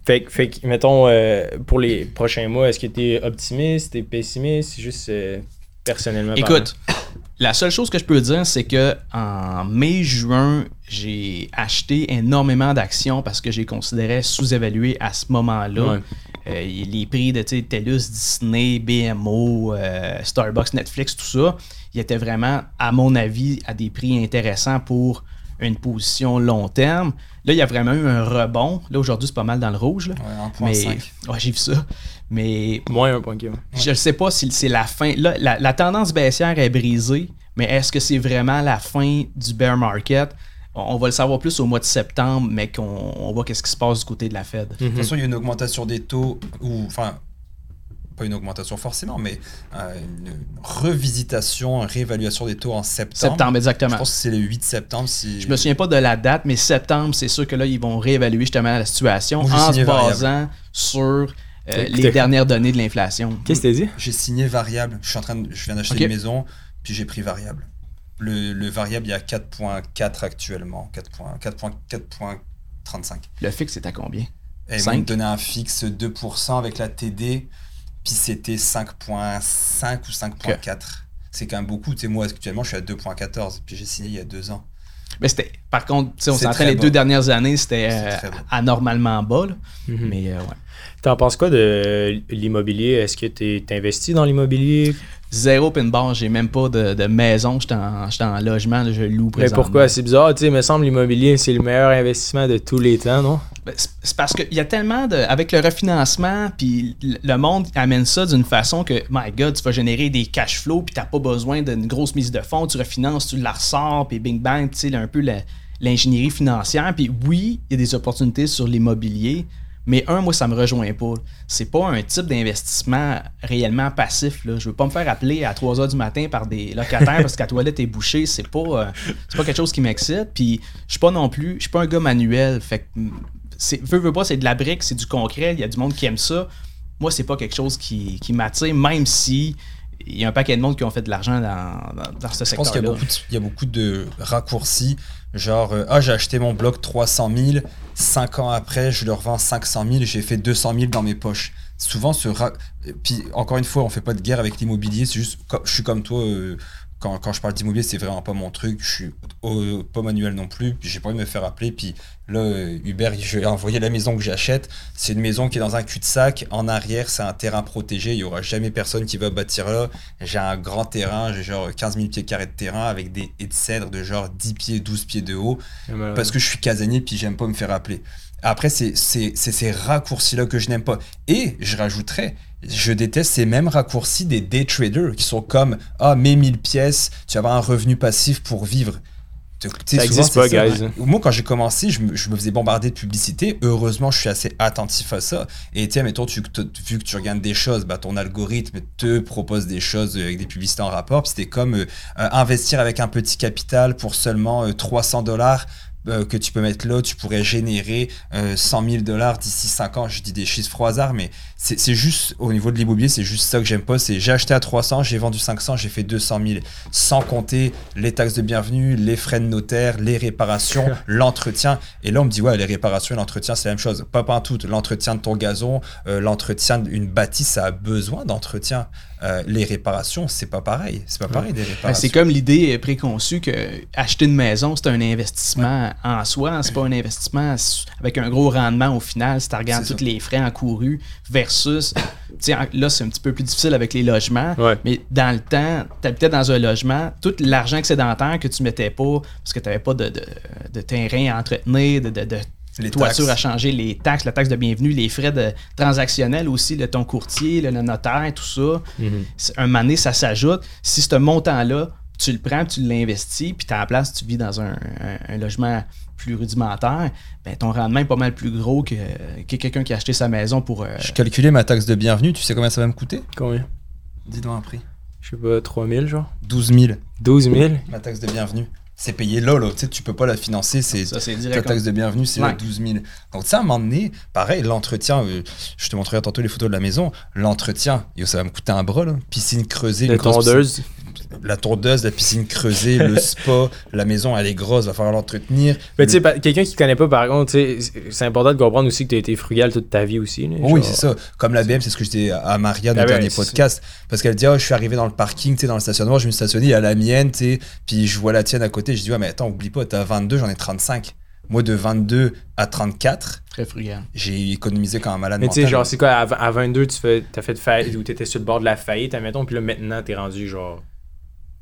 Fait, fait mettons, euh, pour les prochains mois, est-ce que tu es optimiste, tu es pessimiste, juste euh, personnellement Écoute, la seule chose que je peux dire, c'est que en mai-juin, j'ai acheté énormément d'actions parce que j'ai considéré sous-évalué à ce moment-là. Euh, les prix de TELUS, Disney, BMO, Starbucks, Netflix, tout ça il était vraiment, à mon avis, à des prix intéressants pour une position long terme. Là, il y a vraiment eu un rebond. Là, aujourd'hui, c'est pas mal dans le rouge. Là. Ouais, mais, j'ai vu ça. Mais. Moins un point Je ne sais pas si c'est la fin. Là, la, tendance baissière est brisée, mais est-ce que c'est vraiment la fin du bear market? On, va le savoir plus au mois de septembre, mais qu'on voit qu'est-ce qui se passe du côté de la Fed. De toute façon, il y a une augmentation des taux, ou enfin, pas une augmentation forcément, mais une revisitation, une réévaluation des taux en septembre. Septembre, exactement. Je pense que c'est le 8 septembre. Si... Je me souviens pas de la date, mais septembre, c'est sûr que là, ils vont réévaluer justement la situation en se basant sur les dernières données de l'inflation. Qu'est-ce que tu dit? J'ai signé variable. Je suis en train de, je viens d'acheter une maison, puis j'ai pris variable. Le, le variable, il y a 4.4 actuellement. 4.35. Le fixe, c'est à combien? Et ils m'ont donné un fixe 2% avec la TD, puis c'était 5.5 ou 5.4. C'est quand même beaucoup. Tu sais, moi, actuellement, je suis à 2.14, puis j'ai signé il y a deux ans. Mais c'était, par contre, on s'entrait les deux dernières années, c'était euh, anormalement bas. Mhm. Mais euh, ouais. T'en penses quoi de l'immobilier? Est-ce que tu es investi dans l'immobilier? Zéro pin bar, j'ai même pas de, de maison, j'étais en, en, logement, je loue. Mais pourquoi? C'est bizarre, tu sais, il me semble l'immobilier, c'est le meilleur investissement de tous les temps, non? Ben, c'est parce qu'il y a tellement de. Avec le refinancement, puis le monde amène ça d'une façon que, my God, tu vas générer des cash flows, puis t'as pas besoin d'une grosse mise de fonds, tu refinances, tu la ressors, puis bing bang, tu sais, un peu l'ingénierie financière. Puis oui, il y a des opportunités sur l'immobilier, mais un, moi, ça me rejoint pas. C'est pas un type d'investissement réellement passif. Là. Je veux pas me faire appeler à 3 h du matin par des locataires parce que la toilette est bouchée. C'est pas, euh, pas quelque chose qui m'excite. Puis je suis pas non plus, je suis pas un gars manuel. Fait que, veux, veux pas, c'est de la brique, c'est du concret. Il y a du monde qui aime ça. Moi, c'est pas quelque chose qui, qui m'attire, même si il y a un paquet de monde qui ont fait de l'argent dans, dans, ce secteur-là. Je pense qu'il y, a beaucoup de raccourcis. Genre, euh, ah, j'ai acheté mon bloc 300 000, 5 ans après, je le revends 500 000, j'ai fait 200 000 dans mes poches. Souvent, ce. Puis, encore une fois, on fait pas de guerre avec l'immobilier, c'est juste, je suis comme toi, euh, quand, quand, je parle d'immobilier, c'est vraiment pas mon truc. Je suis pas manuel non plus. J'ai pas envie de me faire appeler. Puis là, Hubert, je vais envoyer la maison que j'achète. C'est une maison qui est dans un cul-de-sac. En arrière, c'est un terrain protégé. Il y aura jamais personne qui va bâtir là. J'ai un grand terrain. J'ai genre 15 000 pieds carrés de terrain avec des haies de cèdre de genre 10 pieds, 12 pieds de haut. Parce que je suis casanier puis j'aime pas me faire appeler. Après, c'est ces raccourcis-là que je n'aime pas. Et je rajouterais, je déteste ces mêmes raccourcis des day traders qui sont comme Ah, mets 1000 pièces, tu vas avoir un revenu passif pour vivre. Ça existe pas, guys. Moi, quand j'ai commencé, je me, faisais bombarder de publicité. Heureusement, je suis assez attentif à ça. Et tiens, mettons, tu, vu que tu regardes des choses, bah, ton algorithme te propose des choses avec des publicités en rapport. C'était comme euh, investir avec un petit capital pour seulement 300 euh, dollars. Euh, que tu peux mettre là, tu pourrais générer 100 000 dollars d'ici 5 ans. Je dis des chiffres au hasard, mais c'est juste, au niveau de l'immobilier, c'est juste ça que j'aime pas. C'est j'ai acheté à 300, j'ai vendu 500, j'ai fait 200 000. Sans compter les taxes de bienvenue, les frais de notaire, les réparations, l'entretien. Et là, on me dit, ouais, les réparations et l'entretien, c'est la même chose. Pas pas tout. L'entretien de ton gazon, euh, l'entretien d'une bâtisse, ça a besoin d'entretien. Euh, les réparations, c'est pas pareil. C'est pas pareil des ben, réparations. C'est comme l'idée préconçue que acheter une maison, c'est un investissement en soi. C'est pas un investissement avec un gros rendement au final. Si tu regardes tous les frais encourus versus. là, c'est un petit peu plus difficile avec les logements. Mais dans le temps, tu habitais dans un logement, tout l'argent excédentaire que tu mettais pas, parce que tu n'avais pas de, de, terrain à entretenir, de, de les toitures à changer, les taxes, la taxe de bienvenue, les frais de transactionnels aussi, le ton courtier, le, notaire, tout ça. Mm-hmm. Un donné, ça s'ajoute. Si ce montant-là, tu le prends, tu l'investis, puis tu à la place, tu vis dans un, logement plus rudimentaire, ben, ton rendement est pas mal plus gros que, quelqu'un qui a acheté sa maison pour. Euh, Je calculais ma taxe de bienvenue, tu sais combien ça va me coûter? Combien? Dis-moi un prix. Je sais pas, 3000 genre? 12 000. 12 000 Ma taxe de bienvenue c'est payé là, là. Tu sais, tu peux pas la financer. C'est ta taxe de bienvenue, c'est 12 000. Donc, ça, à un moment donné, pareil, l'entretien, euh, je te montrerai tantôt les photos de la maison. L'entretien, ça va me coûter un bras, là. Piscine creusée. Tondeuse. La tondeuse, la piscine creusée, le spa, la maison, elle est grosse, va falloir l'entretenir. Mais tu sais, quelqu'un qui connaît pas, par contre, c'est important de comprendre aussi que tu as été frugal toute ta vie aussi. oui, c'est ça. Comme la BM, c'est ce que je disais à Maria dans le dernier podcast. Parce qu'elle dit, oh, je suis arrivé dans le parking, tu sais, dans le stationnement, je me stationné à la mienne, tu sais, puis je vois la tienne à côté, je dis, ouais, mais attends, oublie pas, t'as 22, j'en ai 35. Moi, de 22 à 34, Très frugal. j'ai économisé quand un malade Mais tu sais, genre, c'est quoi, à, 22, tu fais, as fait de faillite ou t'étais sur le bord de la faillite, admettons, puis là, maintenant, t'es rendu genre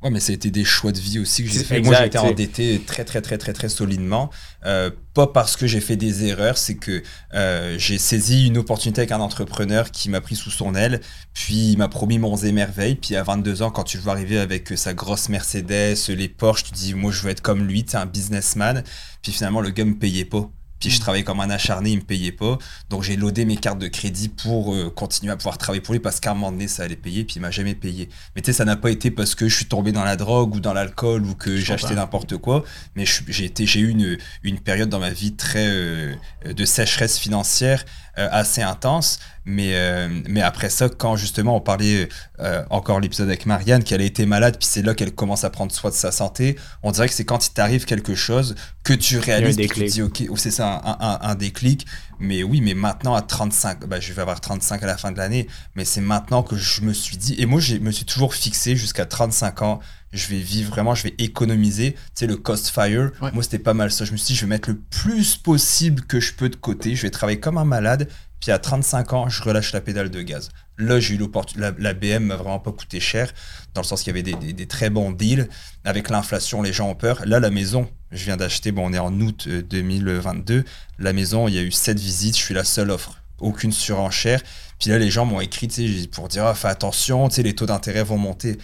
Ouais, mais ça a été des choix de vie aussi que j'ai fait. Moi, j'ai été endetté très, très, très, très, très solidement. Euh, pas parce que j'ai fait des erreurs, c'est que euh, j'ai saisi une opportunité avec un entrepreneur qui m'a pris sous son aile, puis il m'a promis mon et merveilles. Puis à 22 ans, quand tu veux arriver avec sa grosse Mercedes, les Porsche, tu dis, moi, je veux être comme lui, tu es un businessman. Puis finalement, le gars me payait pas. Puis je mm. travaillais comme un acharné, il me payait pas. Donc j'ai loadé mes cartes de crédit pour euh, continuer à pouvoir travailler pour lui parce qu'à un moment donné, ça allait payer. Puis il m'a jamais payé. Mais tu sais, ça n'a pas été parce que je suis tombé dans la drogue ou dans l'alcool ou que j'ai acheté n'importe quoi. Mais j'ai eu une, une période dans ma vie très euh, de sécheresse financière assez intense. Mais, euh, mais après ça, quand justement on parlait euh, encore l'épisode avec Marianne, qu'elle a été malade, puis c'est là qu'elle commence à prendre soin de sa santé, on dirait que c'est quand il t'arrive quelque chose que tu réalises, que tu dis ok, c'est ça, un, un, déclic. Mais oui, mais maintenant à 35, bah, je vais avoir 35 à la fin de l'année, mais c'est maintenant que je me suis dit, et moi je me suis toujours fixé jusqu'à 35 ans, je vais vivre vraiment, je vais économiser. Tu sais, le cost fire, moi c'était pas mal ça. Je me suis dit, je vais mettre le plus possible que je peux de côté, je vais travailler comme un malade, puis à 35 ans, je relâche la pédale de gaz. Là, j'ai eu l'opportunité. La, BM m'a vraiment pas coûté cher, dans le sens qu'il y avait des, très bons deals. Avec l'inflation, les gens ont peur. Là, la maison, je viens d'acheter, bon, on est en août 2022. Euh, la maison, il y a eu 7 visites, je suis la seule offre. Aucune surenchère. Puis là, les gens m'ont écrit pour dire ah, fais attention, les taux d'intérêt vont monter.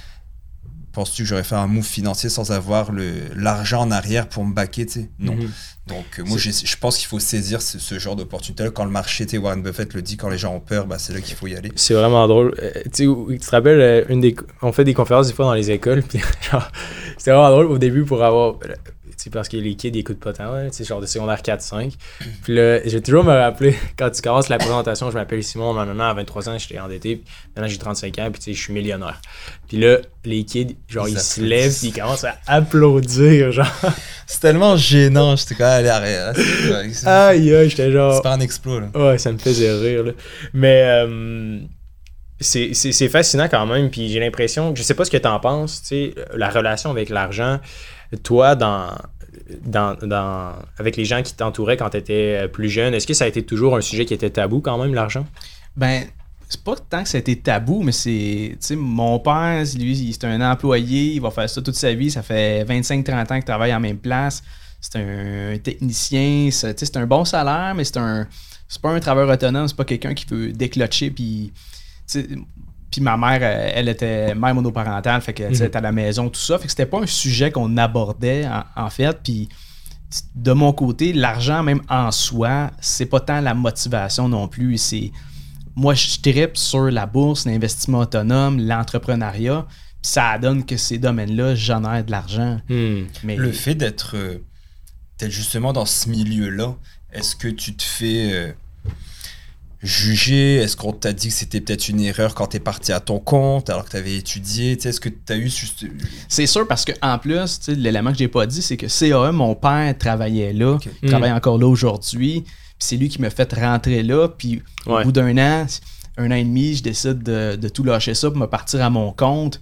Penses-tu que j'aurais fait un move financier sans avoir l'argent en arrière pour me baquer Non. Mhm. Donc, euh, moi, je pense qu'il faut saisir ce, genre d'opportunité. Quand le marché, Warren Buffett le dit, quand les gens ont peur, bah, c'est là qu'il faut y aller. C'est vraiment drôle. Euh, tu te rappelles, euh, une des, on fait des conférences des fois dans les écoles, c'était vraiment drôle au début pour avoir parce que les kids ils écoutent pas tant, c'est genre de secondaire 4-5. Puis là, je vais toujours me rappeler, quand tu commences la présentation, je m'appelle Simon, maintenant à 23 ans, j'étais endetté, puis maintenant j'ai 35 ans, puis tu sais, je suis millionnaire. Puis là, les kids, genre, ils, se lèvent, puis ils commencent à applaudir, genre. C'est tellement gênant, j'étais quand même allé à Aïe, aïe, j'étais genre. C'est pas un exploit, là. Ouais, ça me faisait rire, là. Mais. Euh, c'est fascinant quand même, puis j'ai l'impression, je sais pas ce que tu en penses, tu sais, la relation avec l'argent, toi, dans, dans, avec les gens qui t'entouraient quand tu étais euh, plus jeune, est-ce que ça a été toujours un sujet qui était tabou quand même, l'argent? Ben, c'est pas tant que ça a été tabou, mais c'est, tu sais, mon père, lui, c'est un employé, il va faire ça toute sa vie, ça fait 25-30 ans qu'il travaille en même place, c'est un technicien, c'est un bon salaire, mais c'est un, c'est pas un travailleur autonome, c'est pas quelqu'un qui veut déclocher, puis, puis ma mère, elle était mère monoparentale, fait qu'elle mhm. était à la maison, tout ça. Fait que c'était pas un sujet qu'on abordait en, fait. Puis de mon côté, l'argent même en soi, c'est pas tant la motivation non plus. C'est moi, je tripe sur la bourse, l'investissement autonome, l'entrepreneuriat. Puis ça donne que ces domaines-là génèrent de l'argent. Hmm. Mais le fait d'être euh, justement dans ce milieu-là, est-ce que tu te fais euh, juger Est-ce qu'on t'a dit que c'était peut-être une erreur quand tu es parti à ton compte alors que tu avais étudié Est-ce que tu as eu juste. C'est sûr parce qu'en plus, l'élément que j'ai pas dit, c'est que CAE, mon père travaillait là, travaille mm. encore là aujourd'hui. C'est lui qui m'a fait rentrer là. Puis au bout d'un an, un an et demi, je décide de, tout lâcher ça pour me partir à mon compte.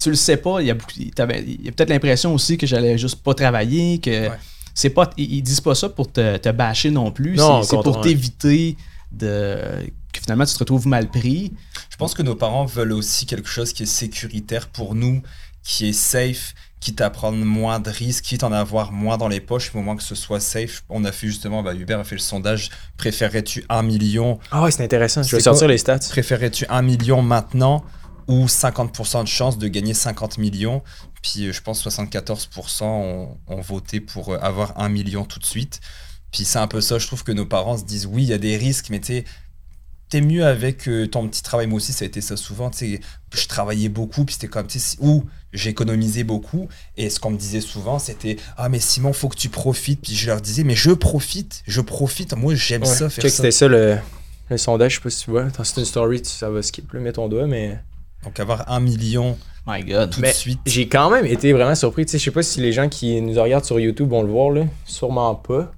Tu le sais pas, il y a, peut-être l'impression aussi que j'allais juste pas travailler, que. C'est pas, ils, disent pas ça pour te, te bâcher non plus, c'est pour t'éviter de que finalement tu te retrouves mal pris. Je pense que nos parents veulent aussi quelque chose qui est sécuritaire pour nous, qui est safe, quitte à prendre moins de risques, quitte à en avoir moins dans les poches, au moment que ce soit safe. On a fait justement, bah, Hubert a fait le sondage, préférerais-tu un million? Ah ouais, c'est intéressant, je vais sortir les stats. Préférerais-tu un million maintenant ou 50% de chance de gagner 50 millions? Puis euh, je pense 74% ont, ont voté pour euh, avoir un million tout de suite. Puis c'est un peu ça, je trouve que nos parents se disent oui, il y a des risques, mais tu t'es mieux avec euh, ton petit travail. Moi aussi, ça a été ça souvent. Tu je travaillais beaucoup, puis c'était comme, tu sais, ou j'économisais beaucoup. Et ce qu'on me disait souvent, c'était Ah, mais Simon, faut que tu profites. Puis je leur disais Mais je profite, je profite. Moi, j'aime ça, faire ça. C'était ça le, le, sondage, je sais pas si tu vois. C'est une story, ça va skip, le mets ton doigt, mais. Donc avoir un million. My God. Tout de suite. J'ai quand même été vraiment surpris. Tu sais, je sais pas si les gens qui nous regardent sur YouTube vont le voir, là. Sûrement pas.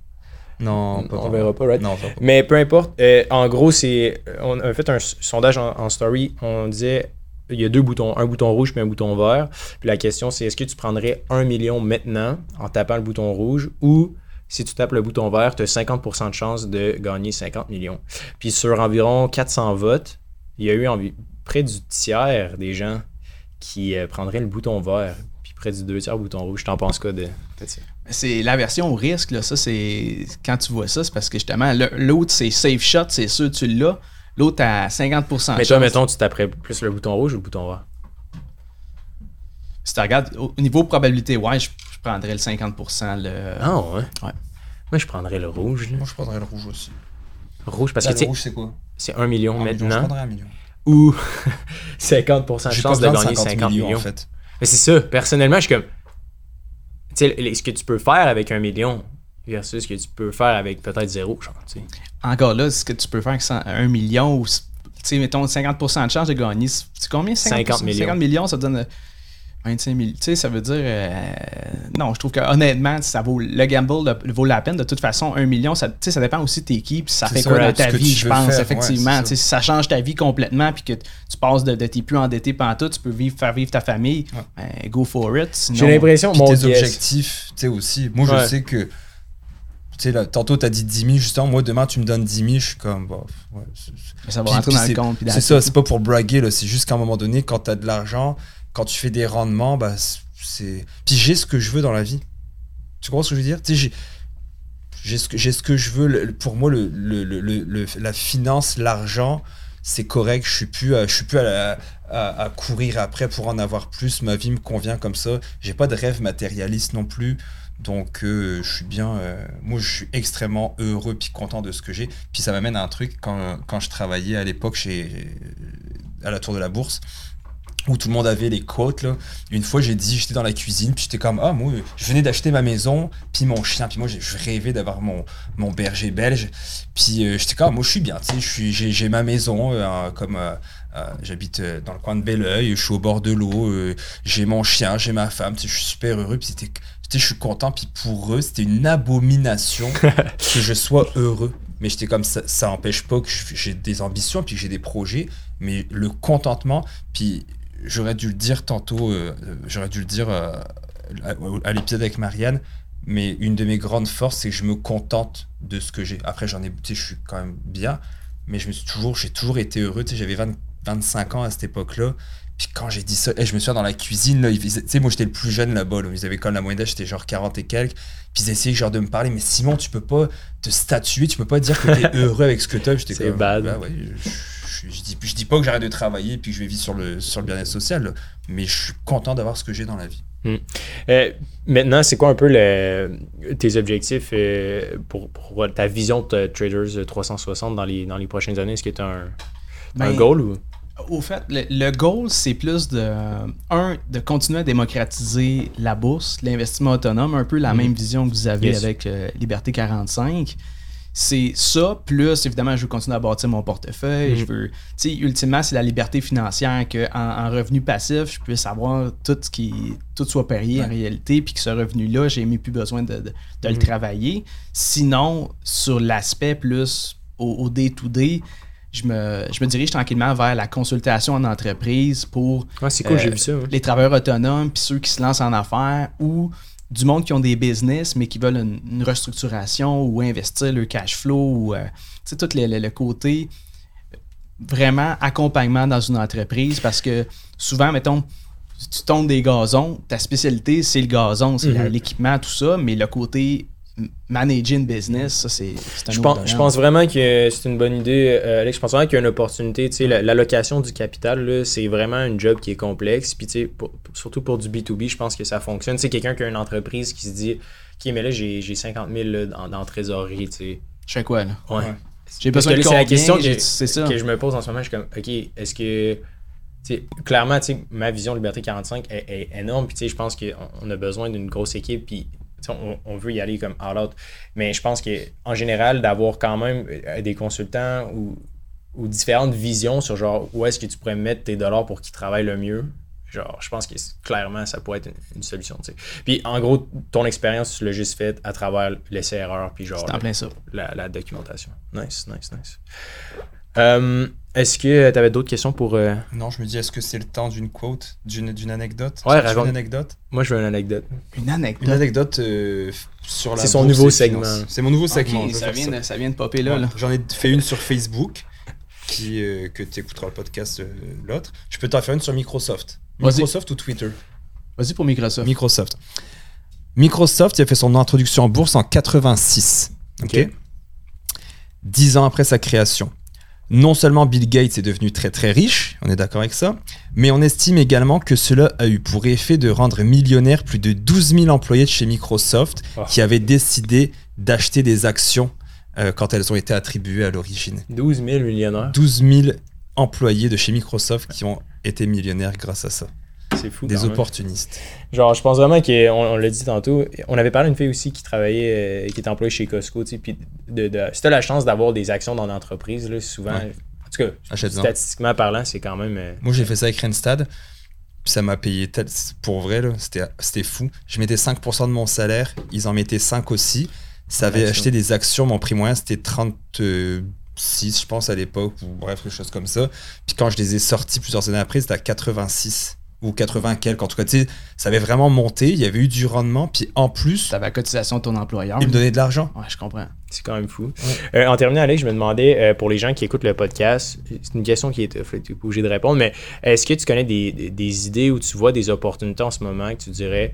Non, on verra pas, right? Mais peu importe. Euh, en gros, c'est on a fait un sondage en, story. On disait il y a deux boutons, un bouton rouge et un bouton vert. Puis la question, c'est est-ce que tu prendrais un million maintenant en tapant le bouton rouge ou si tu tapes le bouton vert, tu as 50% de chance de gagner 50 millions. Puis sur environ 400 votes, il y a eu près du tiers des gens qui euh, prendraient le bouton vert, puis près du deux tiers bouton rouge. T'en penses quoi de, de ça? C'est la version au risque, là. Ça, c'est. Quand tu vois ça, c'est parce que justement, l'autre, c'est safe shot, c'est sûr, tu l'as. L'autre, à 50%. Mais toi, mettons, tu taperais plus le bouton rouge ou le bouton vert? Si tu regardes, au niveau probabilité, ouais, je, prendrais le 50%. Le... Ah, ouais? Ouais. Moi, je prendrais le rouge. Moi, je prendrais le rouge aussi. Rouge, parce que. Le rouge, c'est quoi? C'est 1 million maintenant. je prendrais un million. Ou 50% de chance de gagner 50 millions. En fait. Mais c'est ça. Personnellement, je suis comme. Tu sais, ce que tu peux faire avec un million versus ce que tu peux faire avec peut-être zéro, genre, tu sais. Encore là, ce que tu peux faire avec un million ou, tu sais, mettons 50% de chance de gagner, c'est combien? 50 millions. 50 millions, ça donne 25 000. Tu sais, ça veut dire. Euh, non, je trouve que honnêtement, ça vaut le gamble vaut la peine. De toute façon, un million, ça, ça dépend aussi de tes équipes. Ça fait quoi dans ta vie, je pense, effectivement. si ça change ta vie complètement, puis que tu passes de, de t'es plus endetté pendant tout, tu peux vivre, faire vivre ta famille, ben, go for it. J'ai l'impression, mon tes objectifs, tu sais aussi. Moi, je sais que. Tu sais, là, tantôt, tu as dit 10 000, justement. Moi, demain, tu me donnes 10 000, je suis comme. Bah, ça va rentrer dans le compte. C'est ça, c'est pas pour braguer, c'est juste qu'à un moment donné, quand tu as de l'argent quand tu fais des rendements, bah, c'est. Puis j'ai ce que je veux dans la vie. Tu comprends ce que je veux dire? J'ai ce, que, ce que je veux. pour moi, le, le, la finance, l'argent, c'est correct. Je suis suis plus à, à, courir après pour en avoir plus. Ma vie me convient comme ça. J'ai pas de rêve matérialiste non plus. Donc, euh, je suis bien. Euh, moi, je suis extrêmement heureux puis content de ce que j'ai. Puis ça m'amène à un truc quand, quand je travaillais à l'époque chez à la Tour de la Bourse où tout le monde avait les côtes là. Une fois, j'ai dit, j'étais dans la cuisine, puis j'étais comme, ah, moi, je venais d'acheter ma maison, puis mon chien, puis moi, je rêvais d'avoir mon, mon berger belge. Puis euh, j'étais comme, moi, je suis bien, tu sais, j'ai ma maison, euh, comme euh, j'habite dans le coin de Belleuil, je suis au bord de l'eau, j'ai mon chien, j'ai ma femme, tu sais, je suis super heureux, puis c'était, je suis content, puis pour eux, c'était une abomination que je sois heureux. Mais j'étais comme, ça, ça empêche pas que j'ai des ambitions, puis que j'ai des projets, mais le contentement, puis j'aurais dû le dire tantôt, euh, j'aurais dû le dire euh, à, l'épisode avec Marianne, mais une de mes grandes forces, c'est que je me contente de ce que j'ai. Après, j'en ai, tu je suis quand même bien, mais je me suis toujours, j'ai toujours été heureux. Tu sais, j'avais 25 ans à cette époque-là. Puis quand j'ai dit ça, et je me suis dans la cuisine, là, tu sais, moi j'étais le plus jeune là-bas, ils avaient quand la moyenne d'âge, j'étais genre 40 et quelques. Puis ils essayaient genre de me parler, mais Simon, tu peux pas te statuer, tu peux pas dire que tu es heureux avec ce que tu as. J'étais comme, bad. Bah ouais, je, dis, je dis pas que j'arrête de travailler et puis que je vais vivre sur le, sur le bien-être social, mais je suis content d'avoir ce que j'ai dans la vie. Hmm. Euh, maintenant, c'est quoi un peu tes objectifs euh, pour, ta vision de Traders 360 dans les, dans les prochaines années? Est-ce que tu as un, ben, goal ou? Au fait, le, goal, c'est plus de, un, de continuer à démocratiser la bourse, l'investissement autonome, un peu la hmm. même vision que vous avez avec euh, Liberté 45 c'est ça, plus évidemment, je veux continuer à bâtir mon portefeuille. Je mhm. veux, tu sais, ultimement, c'est la liberté financière qu'en en, revenu passif, je puisse avoir tout ce qui tout soit payé en réalité, puis que ce revenu-là, j'ai mis plus besoin de, le mhm. travailler. Sinon, sur l'aspect plus au day-to-day, je me, je me, dirige tranquillement vers la consultation en entreprise pour euh, les travailleurs autonomes puis ceux qui se lancent en affaires ou du monde qui ont des business, mais qui veulent une, restructuration ou investir le cash flow ou euh, tout le, côté vraiment accompagnement dans une entreprise parce que souvent, mettons, tu tombes des gazons, ta spécialité, c'est le gazon, c'est mm-hmm. l'équipement, tout ça, mais le côté managing business, ça, c'est un je pense, je pense vraiment que c'est une bonne idée, euh, Alex. Je pense vraiment qu'il y a une opportunité. Tu sais, l'allocation du capital, c'est vraiment un job qui est complexe. Puis, tu sais, surtout pour du B2B, je pense que ça fonctionne. C'est quelqu'un qui a une entreprise qui se dit OK, mais là, j'ai 50 000 là, dans, dans trésorerie. Tu sais. Je fais quoi, là? Ouais. J'ai besoin de C'est la question que, que je me pose en ce moment. Je suis comme OK, est-ce que. sais clairement, ma vision Liberté 45 est, est énorme. Puis, je pense qu'on a besoin d'une grosse équipe. Puis, on, veut y aller comme all out. Mais je pense qu'en général, d'avoir quand même euh, des consultants ou, différentes visions sur genre où est-ce que tu pourrais mettre tes dollars pour qu'ils travaillent le mieux, genre, je pense que clairement, ça pourrait être une, solution. Puis en gros, ton expérience, tu l'as juste fait à travers l'essai-erreur, puis genre la, la, documentation. Nice, nice, nice. Euh, est-ce que tu avais d'autres questions pour. Euh, non, je me dis, est-ce que c'est le temps d'une quote, d'une anecdote? Ouais, raconte. une anecdote? Moi, je veux une anecdote. Une anecdote? Une anecdote euh, sur la. C'est son nouveau segment. C'est mon nouveau segment. ça, vient de, ça. vient de popper là. J'en ai fait une sur Facebook, qui, que tu écouteras le podcast l'autre. Je peux t'en faire une sur Microsoft. Microsoft ou Twitter? Vas-y pour Microsoft. Microsoft. Microsoft, il a fait son introduction en bourse en 86. Ok. Dix ans après sa création. Non seulement Bill Gates est devenu très très riche, on est d'accord avec ça, mais on estime également que cela a eu pour effet de rendre millionnaires plus de 12 000 employés de chez Microsoft ah. qui avaient décidé d'acheter des actions euh, quand elles ont été attribuées à l'origine. 12 000 millionnaires. 12 000 employés de chez Microsoft qui ont été millionnaires grâce à ça. C'est fou. Des opportunistes. Genre, je pense vraiment qu'on on, l'a dit tantôt, on avait parlé d'une fille aussi qui travaillait, euh, qui était employée chez Costco, tu sais, puis de, de, si la chance d'avoir des actions dans l'entreprise, souvent, en tout cas, statistiquement parlant, c'est quand même... Euh, Moi, j'ai fait ça avec Renstad, ça m'a payé, pour vrai, c'était fou. Je mettais 5% de mon salaire, ils en mettaient 5 aussi. Ça avait acheté des actions, mon prix moyen, c'était 36, je pense, à l'époque, ou bref, quelque chose comme ça. Puis quand je les ai sortis plusieurs années après, c'était à 86 ou 80 quelques. En tout cas, tu sais, ça avait vraiment monté, il y avait eu du rendement, puis en plus. Tu avais la cotisation de ton employeur. Il me donnait de l'argent. Ouais, je comprends. C'est quand même fou. Euh, en terminant, Alex, je me demandais, euh, pour les gens qui écoutent le podcast, c'est une question qui est tu es obligé de répondre, mais est-ce que tu connais des, des, idées ou tu vois des opportunités en ce moment que tu dirais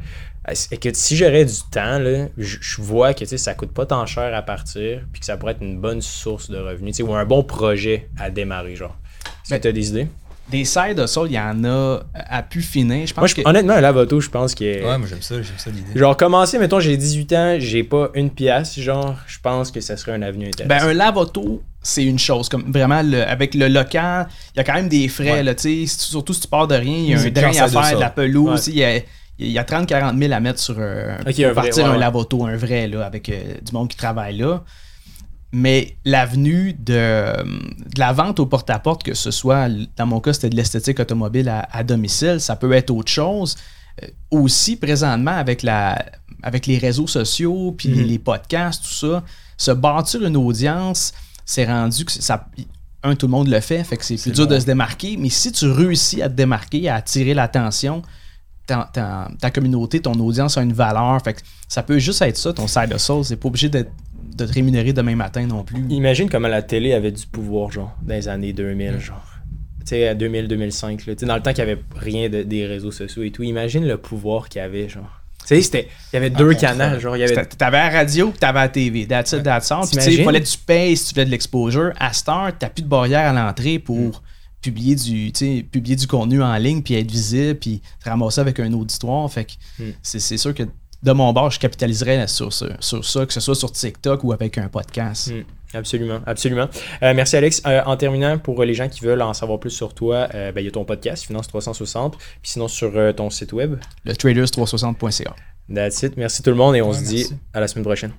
que si j'aurais du temps, là, je, vois que ça coûte pas tant cher à partir, puis que ça pourrait être une bonne source de revenus, ou un bon projet à démarrer, genre. Est-ce que tu as des idées? Des side hustle, il y en a à pu finir. Je pense moi, honnêtement, un lave-auto, je pense que. Ouais, moi j'aime ça, j'aime ça l'idée. Genre, commencer, mettons, j'ai 18 ans, j'ai pas une pièce, genre, je pense que ça serait un avenue intéressant. Ben, un lave-auto, c'est une chose. Comme vraiment, avec le local, il y a quand même des frais, là, tu sais. Surtout si tu pars de rien, il y a un drain à faire, de, la pelouse, il y a il y a 30-40 000 à mettre sur euh, un, partir un lave-auto, un vrai, là, avec euh, du monde qui travaille là. Mais l'avenue de, la vente au porte-à-porte, que ce soit, dans mon cas, c'était de l'esthétique automobile à, domicile, ça peut être autre chose. Euh, aussi, présentement, avec, la, avec les réseaux sociaux, puis mhm. les podcasts, tout ça, se bâtir une audience, c'est rendu que ça. Un, tout le monde le fait, fait que c'est plus dur de se démarquer. Mais si tu réussis à te démarquer, à attirer l'attention, ta, ta, communauté, ton audience a une valeur. Fait que ça peut juste être ça, ton side hustle. C'est pas obligé d'être de te rémunérer demain matin non plus. Imagine comment la télé avait du pouvoir, genre, dans les années 2000, mm. genre. Tu sais, à 2000-2005, là. dans le temps qu'il n'y avait rien de, des réseaux sociaux et tout. Imagine le pouvoir qu'il y avait, genre. Tu sais, il y avait deux canaux, genre. Il y avait... T'avais la radio tu t'avais la TV. That's it, that's all. Puis, il fallait payes si tu fais de l'exposure. À Star, t'as plus de barrière à l'entrée pour. Mm. publier du publier du contenu en ligne puis être visible puis te ramasser avec un auditoire fait que mm. c'est sûr que de mon bord, je capitaliserais sur, sur, ça, que ce soit sur TikTok ou avec un podcast. Hmm. absolument, absolument. Euh, merci Alex. Euh, en terminant, pour les gens qui veulent en savoir plus sur toi, euh, ben, il y a ton podcast, Finance 360, puis sinon sur ton site web. Le traders360.ca. That's it. Merci tout le monde et on se dit à la semaine prochaine.